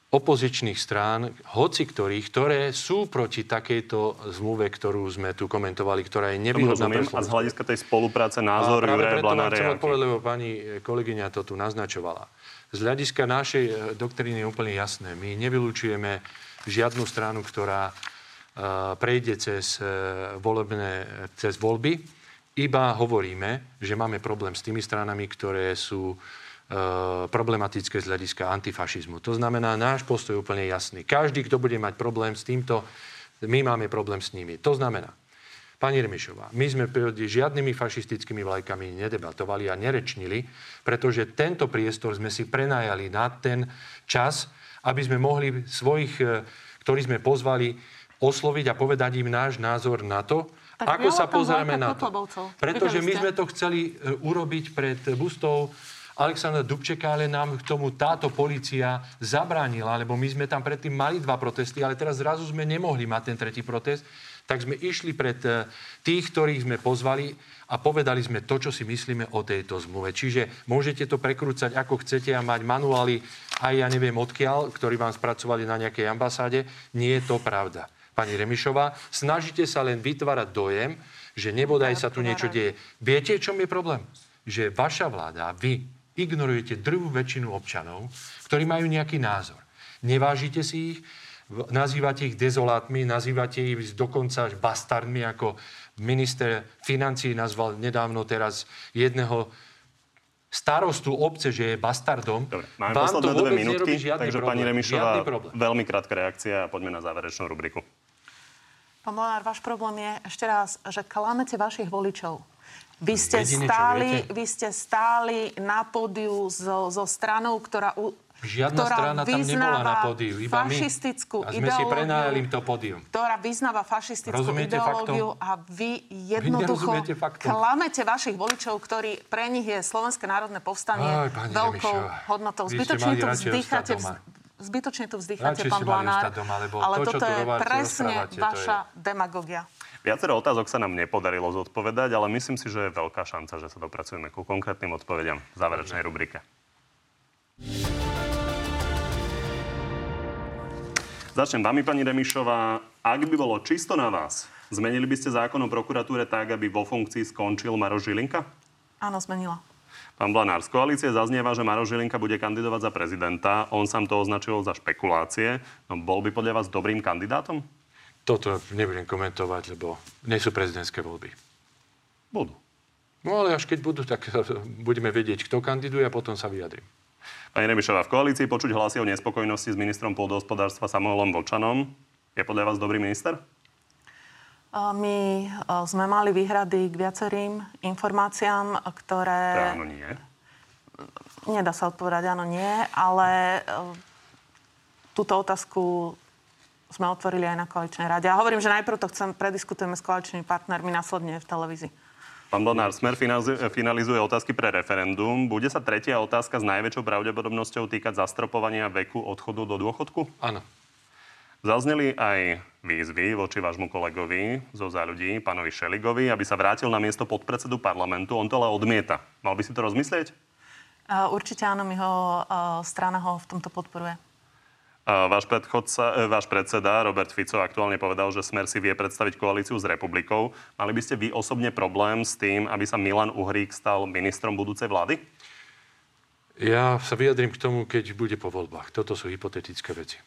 opozičných strán, hoci ktorých, ktoré sú proti takejto zmluve, ktorú sme tu komentovali, ktorá je nevýhodná pre A z hľadiska tej spolupráce názor Juraja Blanára chcem odpovedať, lebo pani kolegyňa to tu naznačovala. Z hľadiska našej e, doktríny je úplne jasné. My nevylučujeme žiadnu stranu, ktorá uh, prejde cez, volebné, cez voľby. Iba hovoríme, že máme problém s tými stranami, ktoré sú problematické z hľadiska antifašizmu. To znamená, náš postoj je úplne jasný. Každý, kto bude mať problém s týmto, my máme problém s nimi. To znamená, Pani Remišová, my sme pred žiadnymi fašistickými vlajkami nedebatovali a nerečnili, pretože tento priestor sme si prenajali na ten čas, aby sme mohli svojich, e, ktorí sme pozvali, osloviť a povedať im náš názor na to, tak ako sa pozrieme na to. Pretože my sme to chceli e, urobiť pred bustou Alexandra Dubčeka, ale nám k tomu táto policia zabránila, lebo my sme tam predtým mali dva protesty, ale teraz zrazu sme nemohli mať ten tretí protest, tak sme išli pred eh, tých, ktorých sme pozvali a povedali sme to, čo si myslíme o tejto zmluve. Čiže môžete to prekrúcať ako chcete a mať manuály aj ja neviem odkiaľ, ktorí vám spracovali na nejakej ambasáde. Nie je to pravda. Pani Remišová, snažíte sa len vytvárať dojem, že nebodaj sa tu niečo deje. Viete, čom je problém? Že vaša vláda, vy, ignorujete drvú väčšinu občanov, ktorí majú nejaký názor. Nevážite si ich, nazývate ich dezolátmi, nazývate ich dokonca až bastardmi, ako minister financí nazval nedávno teraz jedného starostu obce, že je bastardom. Dobre, máme Vám posledné to dve minútky, takže problém. pani Remišová, veľmi krátka reakcia a poďme na záverečnú rubriku. Pán Molnár, váš problém je ešte raz, že klamete vašich voličov. Vy ste, Jediné, čo stáli, vy ste stáli na pódiu so, so stranou, ktorá, u- Žiadna ktorá strana tam nebola na pódiu, iba my. fašistickú A sme si prenajali to pódium. ktorá vyznáva fašistickú Rozumiete ideológiu faktom? a vy jednoducho faktom. klamete vašich voličov, ktorí pre nich je Slovenské národné povstanie Aj, veľkou Remišová, hodnotou. vy Zbytočne tu doma. zbytočne tu vzdycháte, pán Blanár, doma, ale to, toto je presne vaša demagogia. Viacero otázok sa nám nepodarilo zodpovedať, ale myslím si, že je veľká šanca, že sa dopracujeme ku konkrétnym odpovediam v záverečnej rubrike. Začnem vami, pani Remišová. Ak by bolo čisto na vás, zmenili by ste zákon o prokuratúre tak, aby vo funkcii skončil Maroš Žilinka? Áno, zmenila. Pán Blanár, z koalície zaznieva, že Maroš Žilinka bude kandidovať za prezidenta. On sám to označil za špekulácie. No, bol by podľa vás dobrým kandidátom? Toto nebudem komentovať, lebo nie sú prezidentské voľby. Budú. No ale až keď budú, tak budeme vedieť, kto kandiduje a potom sa vyjadrím. Pani Remišová, v koalícii počuť hlasy o nespokojnosti s ministrom pôdohospodárstva Samuelom Vočanom. Je podľa vás dobrý minister? My a, sme mali výhrady k viacerým informáciám, ktoré... Áno, nie. Nedá sa odpovedať áno, nie, ale e, túto otázku sme otvorili aj na koaličnej rade. A hovorím, že najprv to chcem, prediskutujeme s koaličnými partnermi, následne v televízii. Pán Blanár, Smer finalizu- finalizuje otázky pre referendum. Bude sa tretia otázka s najväčšou pravdepodobnosťou týkať zastropovania veku odchodu do dôchodku? Áno. Zazneli aj výzvy voči vášmu kolegovi zo za ľudí, pánovi Šeligovi, aby sa vrátil na miesto podpredsedu parlamentu. On to ale odmieta. Mal by si to rozmyslieť? A Určite áno, my ho, a, strana ho v tomto podporuje. Váš, predchodca, e, váš predseda Robert Fico aktuálne povedal, že Smer si vie predstaviť koalíciu s republikou. Mali by ste vy osobne problém s tým, aby sa Milan Uhrík stal ministrom budúcej vlády? Ja sa vyjadrím k tomu, keď bude po voľbách. Toto sú hypotetické veci.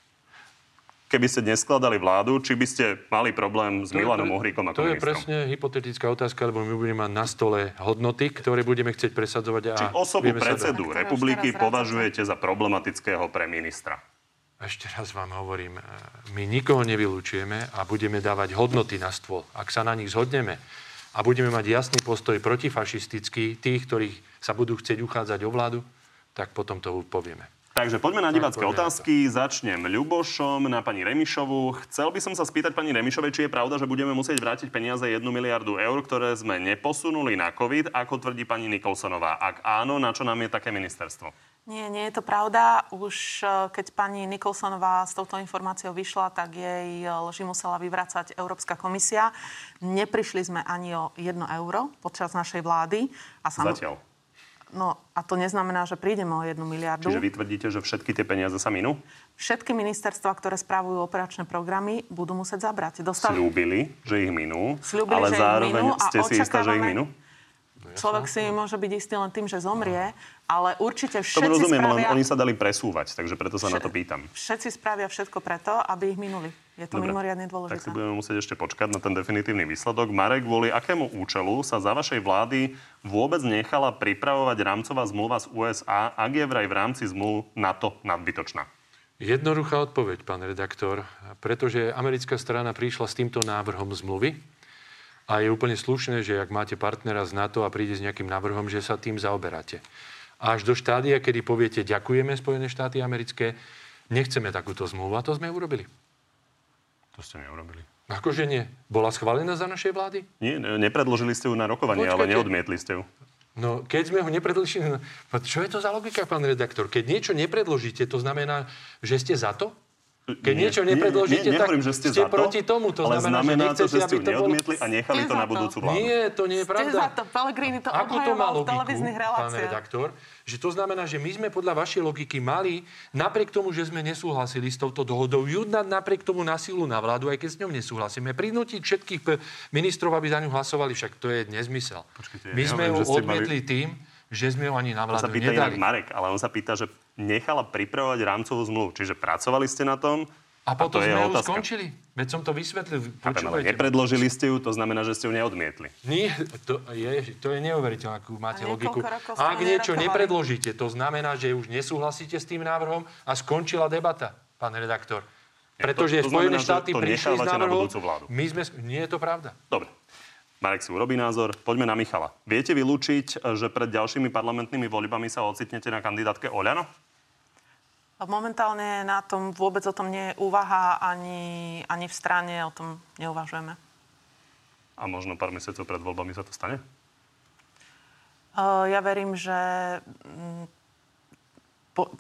Keby ste neskladali vládu, či by ste mali problém s To Milanom pre- Uhríkom ako To je presne hypotetická otázka, lebo my budeme mať na stole hodnoty, ktoré budeme chcieť presadzovať. A Či osobu sa predsedu republiky považujete za problematického pre ministra? Ešte raz vám hovorím, e, my nikoho nevylučujeme a budeme dávať hodnoty na stôl. Ak sa na nich zhodneme a budeme mať jasný postoj protifašistický tých, ktorých sa budú chcieť uchádzať o vládu, tak potom to povieme. Takže poďme na divácké otázky. Začnem Ľubošom na pani Remišovu. Chcel by som sa spýtať pani Remišovej, či je pravda, že budeme musieť vrátiť peniaze 1 miliardu eur, ktoré sme neposunuli na COVID, ako tvrdí pani Nikolsonová. Ak áno, na čo nám je také ministerstvo? Nie, nie je to pravda. Už e, keď pani Nikolsonová s touto informáciou vyšla, tak jej e, lži musela vyvracať Európska komisia. Neprišli sme ani o jedno euro počas našej vlády. A sam- Zatiaľ. No a to neznamená, že prídeme o jednu miliardu. Čiže vy tvrdíte, že všetky tie peniaze sa minú? Všetky ministerstva, ktoré spravujú operačné programy, budú musieť zabrať. Dostali... Slúbili, že ich minú, Sľúbili, ale zároveň minú ste si istá, že ich očakávame- Človek si môže byť istý len tým, že zomrie, ale určite všetci rozumiem, spravia... len oni sa dali presúvať, takže preto sa na to pýtam. Všetci spravia všetko preto, aby ich minuli. Je to Dobre. mimoriadne Tak si dôležité. budeme musieť ešte počkať na ten definitívny výsledok. Marek, kvôli akému účelu sa za vašej vlády vôbec nechala pripravovať rámcová zmluva z USA, ak je vraj v rámci zmluv NATO nadbytočná? Jednoduchá odpoveď, pán redaktor, pretože americká strana prišla s týmto návrhom zmluvy a je úplne slušné, že ak máte partnera z NATO a príde s nejakým návrhom, že sa tým zaoberáte. Až do štádia, kedy poviete ďakujeme Spojené štáty americké, nechceme takúto zmluvu a to sme urobili. To ste neurobili. Akože nie. Bola schválená za našej vlády? Nie, ne- nepredložili ste ju na rokovanie, ale Počkajte. neodmietli ste ju. No, keď sme ho nepredložili... no, Čo je to za logika, pán redaktor? Keď niečo nepredložíte, to znamená, že ste za to? Keď Nie, niečo nie, nepredložíte, nie, tak nehovorím, že ste, ste za to, proti tomu. To ale znamená, že znamená to, nechcete, že ste ju bolo- neodmietli a nechali Ste to na budúcu vládu. Nie, to nie je Ste pravda. za to. Pellegrini to Ako to má logiku, pán redaktor? Že to znamená, že my sme podľa vašej logiky mali, napriek tomu, že sme nesúhlasili s touto dohodou, ju dať napriek tomu na silu na vládu, aj keď s ňou nesúhlasíme. Prinútiť všetkých ministrov, aby za ňu hlasovali, však to je nezmysel. Počkajte, my ja sme ju že ste mali- odmietli tým, že sme ju ani na To sa vládu pýta inak nedali. Marek, ale on sa pýta, že nechala pripravovať rámcovú zmluvu. Čiže pracovali ste na tom, A potom to je sme ju otázka. skončili. Veď som to vysvetlil. Chápem, ale nepredložili ste ju, to znamená, že ste ju neodmietli. Nie, to je, to je neuveriteľné, akú máte A logiku. Ak niečo nerokovali. nepredložíte, to znamená, že už nesúhlasíte s tým návrhom a skončila debata, pán redaktor. Pretože to Spojené znamená, štáty to prišli s návrhom. budúcu vládu. My sme... Nie je to pravda. Dobre. Marek si urobí názor. Poďme na Michala. Viete vylúčiť, že pred ďalšími parlamentnými voľbami sa ocitnete na kandidátke Oľano? Momentálne na tom vôbec o tom nie je úvaha, ani, ani v strane o tom neuvažujeme. A možno pár mesiacov pred voľbami sa to stane? Uh, Ja verím, že mm, po,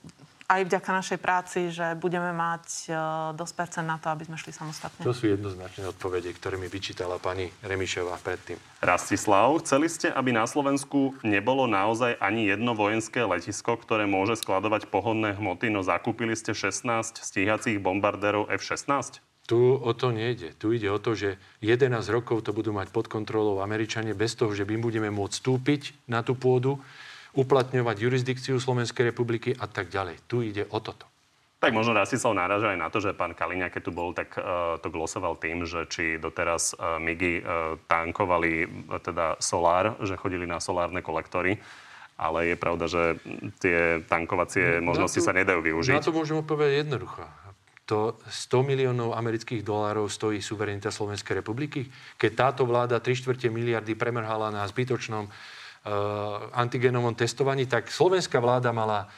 aj vďaka našej práci, že budeme mať uh, dosť percent na to, aby sme šli samostatne. To sú jednoznačné odpovede, ktoré mi vyčítala pani Remišová predtým. Rastislav, chceli ste, aby na Slovensku nebolo naozaj ani jedno vojenské letisko, ktoré môže skladovať pohodné hmoty, no zakúpili ste 16 stíhacích bombardérov F-16? Tu o to nejde. Tu ide o to, že 11 rokov to budú mať pod kontrolou Američania bez toho, že my budeme môcť vstúpiť na tú pôdu, uplatňovať jurisdikciu Slovenskej republiky a tak ďalej. Tu ide o toto. Tak možno Rastislav náraža aj na to, že pán Kaliňa, keď tu bol, tak uh, to glosoval tým, že či doteraz uh, MIGI uh, tankovali uh, teda solár, že chodili na solárne kolektory. Ale je pravda, že tie tankovacie možnosti to- sa nedajú využiť. Na to môžem odpovedať jednoducho. To 100 miliónov amerických dolárov stojí suverenita Slovenskej republiky. Keď táto vláda 3 štvrte miliardy premrhala na zbytočnom antigenovom testovaní, tak slovenská vláda mala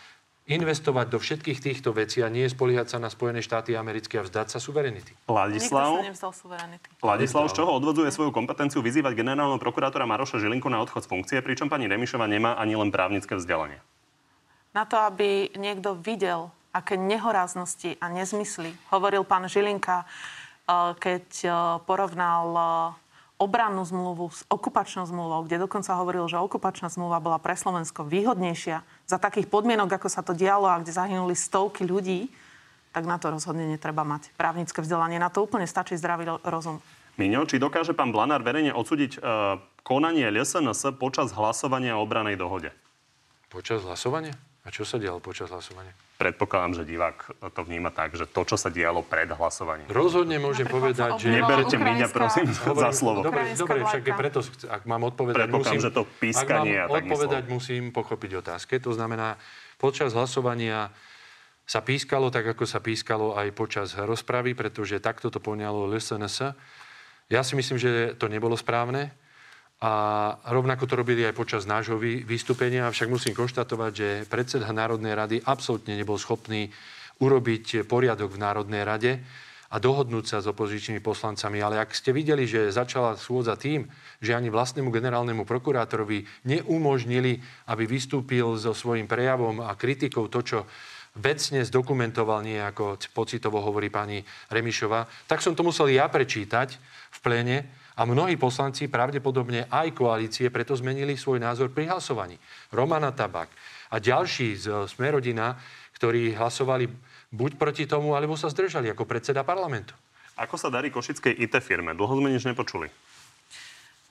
investovať do všetkých týchto vecí a nie spoliehať sa na Spojené štáty americké a vzdať sa suverenity. Ladislav. Ladislav, z čoho odvodzuje svoju kompetenciu vyzývať generálneho prokurátora Maroša Žilinku na odchod z funkcie, pričom pani Remišova nemá ani len právnické vzdelanie. Na to, aby niekto videl, aké nehoráznosti a nezmysly hovoril pán Žilinka, eh, keď eh, porovnal eh, obrannú zmluvu s okupačnou zmluvou, kde dokonca hovoril, že okupačná zmluva bola pre Slovensko výhodnejšia za takých podmienok, ako sa to dialo a kde zahynuli stovky ľudí, tak na to rozhodne netreba mať právnické vzdelanie. Na to úplne stačí zdravý ro- rozum. Miňo, či dokáže pán Blanár verejne odsúdiť uh, konanie LSNS počas hlasovania o obranej dohode? Počas hlasovania? A čo sa dialo počas hlasovania? Predpokladám, že divák to vníma tak, že to, čo sa dialo pred hlasovaním. Rozhodne môžem povedať, že... Neberte Miňa, prosím, za slovo. Dobre, dobre však je preto, ak mám odpovedať, musím... že to pískanie ak mám odpovedať, musím pochopiť otázke. To znamená, počas hlasovania sa pískalo tak, ako sa pískalo aj počas rozpravy, pretože takto to poňalo LSNS. Ja si myslím, že to nebolo správne. A rovnako to robili aj počas nášho vy- vystúpenia, avšak musím konštatovať, že predseda Národnej rady absolútne nebol schopný urobiť poriadok v Národnej rade a dohodnúť sa s opozičnými poslancami. Ale ak ste videli, že začala schôdza tým, že ani vlastnému generálnemu prokurátorovi neumožnili, aby vystúpil so svojím prejavom a kritikou to, čo vecne zdokumentoval, nie ako pocitovo hovorí pani Remišová, tak som to musel ja prečítať v pléne a mnohí poslanci, pravdepodobne aj koalície, preto zmenili svoj názor pri hlasovaní. Romana Tabak a ďalší z Smerodina, ktorí hlasovali buď proti tomu, alebo sa zdržali ako predseda parlamentu. Ako sa darí košickej IT firme? Dlho sme nič nepočuli.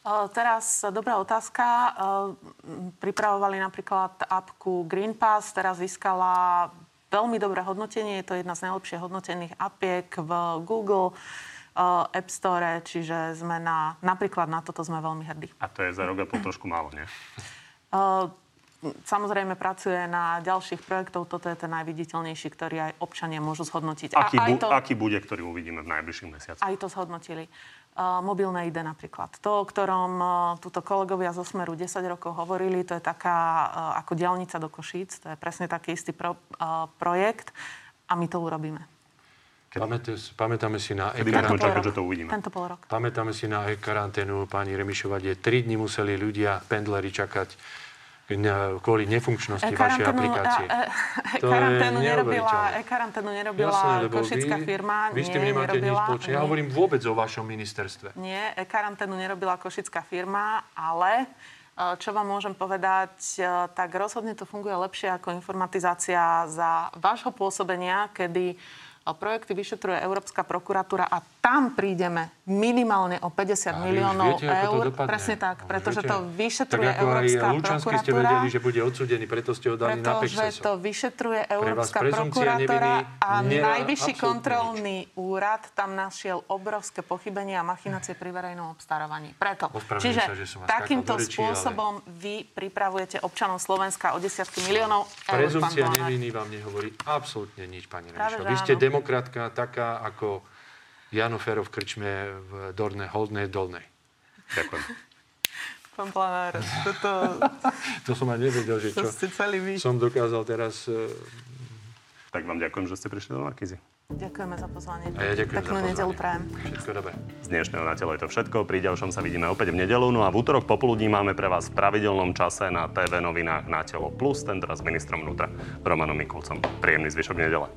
Uh, Teraz dobrá otázka. M, Pripravovali napríklad apku Green Pass, teraz získala veľmi dobré hodnotenie. Je to jedna z najlepšie hodnotených apiek v Google App Store, čiže sme na, napríklad na toto sme veľmi hrdí. A to je za rok a pol trošku málo, nie? Uh, Samozrejme pracuje na ďalších projektov. Toto je ten najviditeľnejší, ktorý aj občania môžu zhodnotiť. Aký, aj bu- to... aký bude, ktorý uvidíme v najbližších mesiacoch? Aj to zhodnotili. Uh, mobilné ID napríklad. To, o ktorom uh, túto kolegovia zo Smeru 10 rokov hovorili, to je taká uh, ako diálnica do Košíc. To je presne taký istý pro, projekt a my to urobíme. Pamätáme, pamätáme si na Kedy e-karanténu. čakať, že to uvidíme? Tento pol rok. Pamätáme si na e-karanténu pani Remišova, kde 3 dní museli ľudia, pendleri čakať kvôli nefunkčnosti vašej aplikácie. e- e- karanténu nerobila, e-karanténu nerobila Jasné, košická vy, firma. Vy s tým nemáte nič spoločné. Ja hovorím vôbec o vašom ministerstve. Nie, e-karanténu nerobila košická firma, ale e, čo vám môžem povedať, e, tak rozhodne to funguje lepšie ako informatizácia za vášho pôsobenia, kedy Projekty vyšetruje Európska prokuratúra a tam prídeme minimálne o 50 A miliónov viete, eur. Presne tak, pretože viete. to vyšetruje tak ako Európska aj Lučanský ste prokuratúra. vedeli, že bude odsúdený, preto ste ho dali na Pretože Pexeso. to vyšetruje Európska neviny a najvyšší kontrolný úrad tam našiel obrovské pochybenia a machinácie pri verejnom obstarávaní. Preto. Ospravedlňujem Čiže sa, že som takýmto rečí, spôsobom vy pripravujete občanov Slovenska o desiatky miliónov eur. Prezumcia neviny vám nehovorí absolútne nič, pani Remišová. Vy ste. Demokratka taká ako Jano Ferov v krčme v Dorne, Holdnej Dolnej. Ďakujem. [LAUGHS] Pán Planár, toto, [LAUGHS] To som aj nevedel, že čo ste celý vy. som dokázal teraz... e, Tak vám ďakujem, že ste prišli do Markízy. Ďakujeme za pozvanie. A ja ďakujem Peknú za nedelu prajem. Všetko dobré. Z dnešného na telo je to všetko. Pri ďalšom sa vidíme opäť v nedelu. No a v útorok popoludní máme pre vás v pravidelnom čase na TV novinách na telo plus, ten teraz s ministrom vnútra Romanom Mikulcom. Príjemný zvyšok nedele.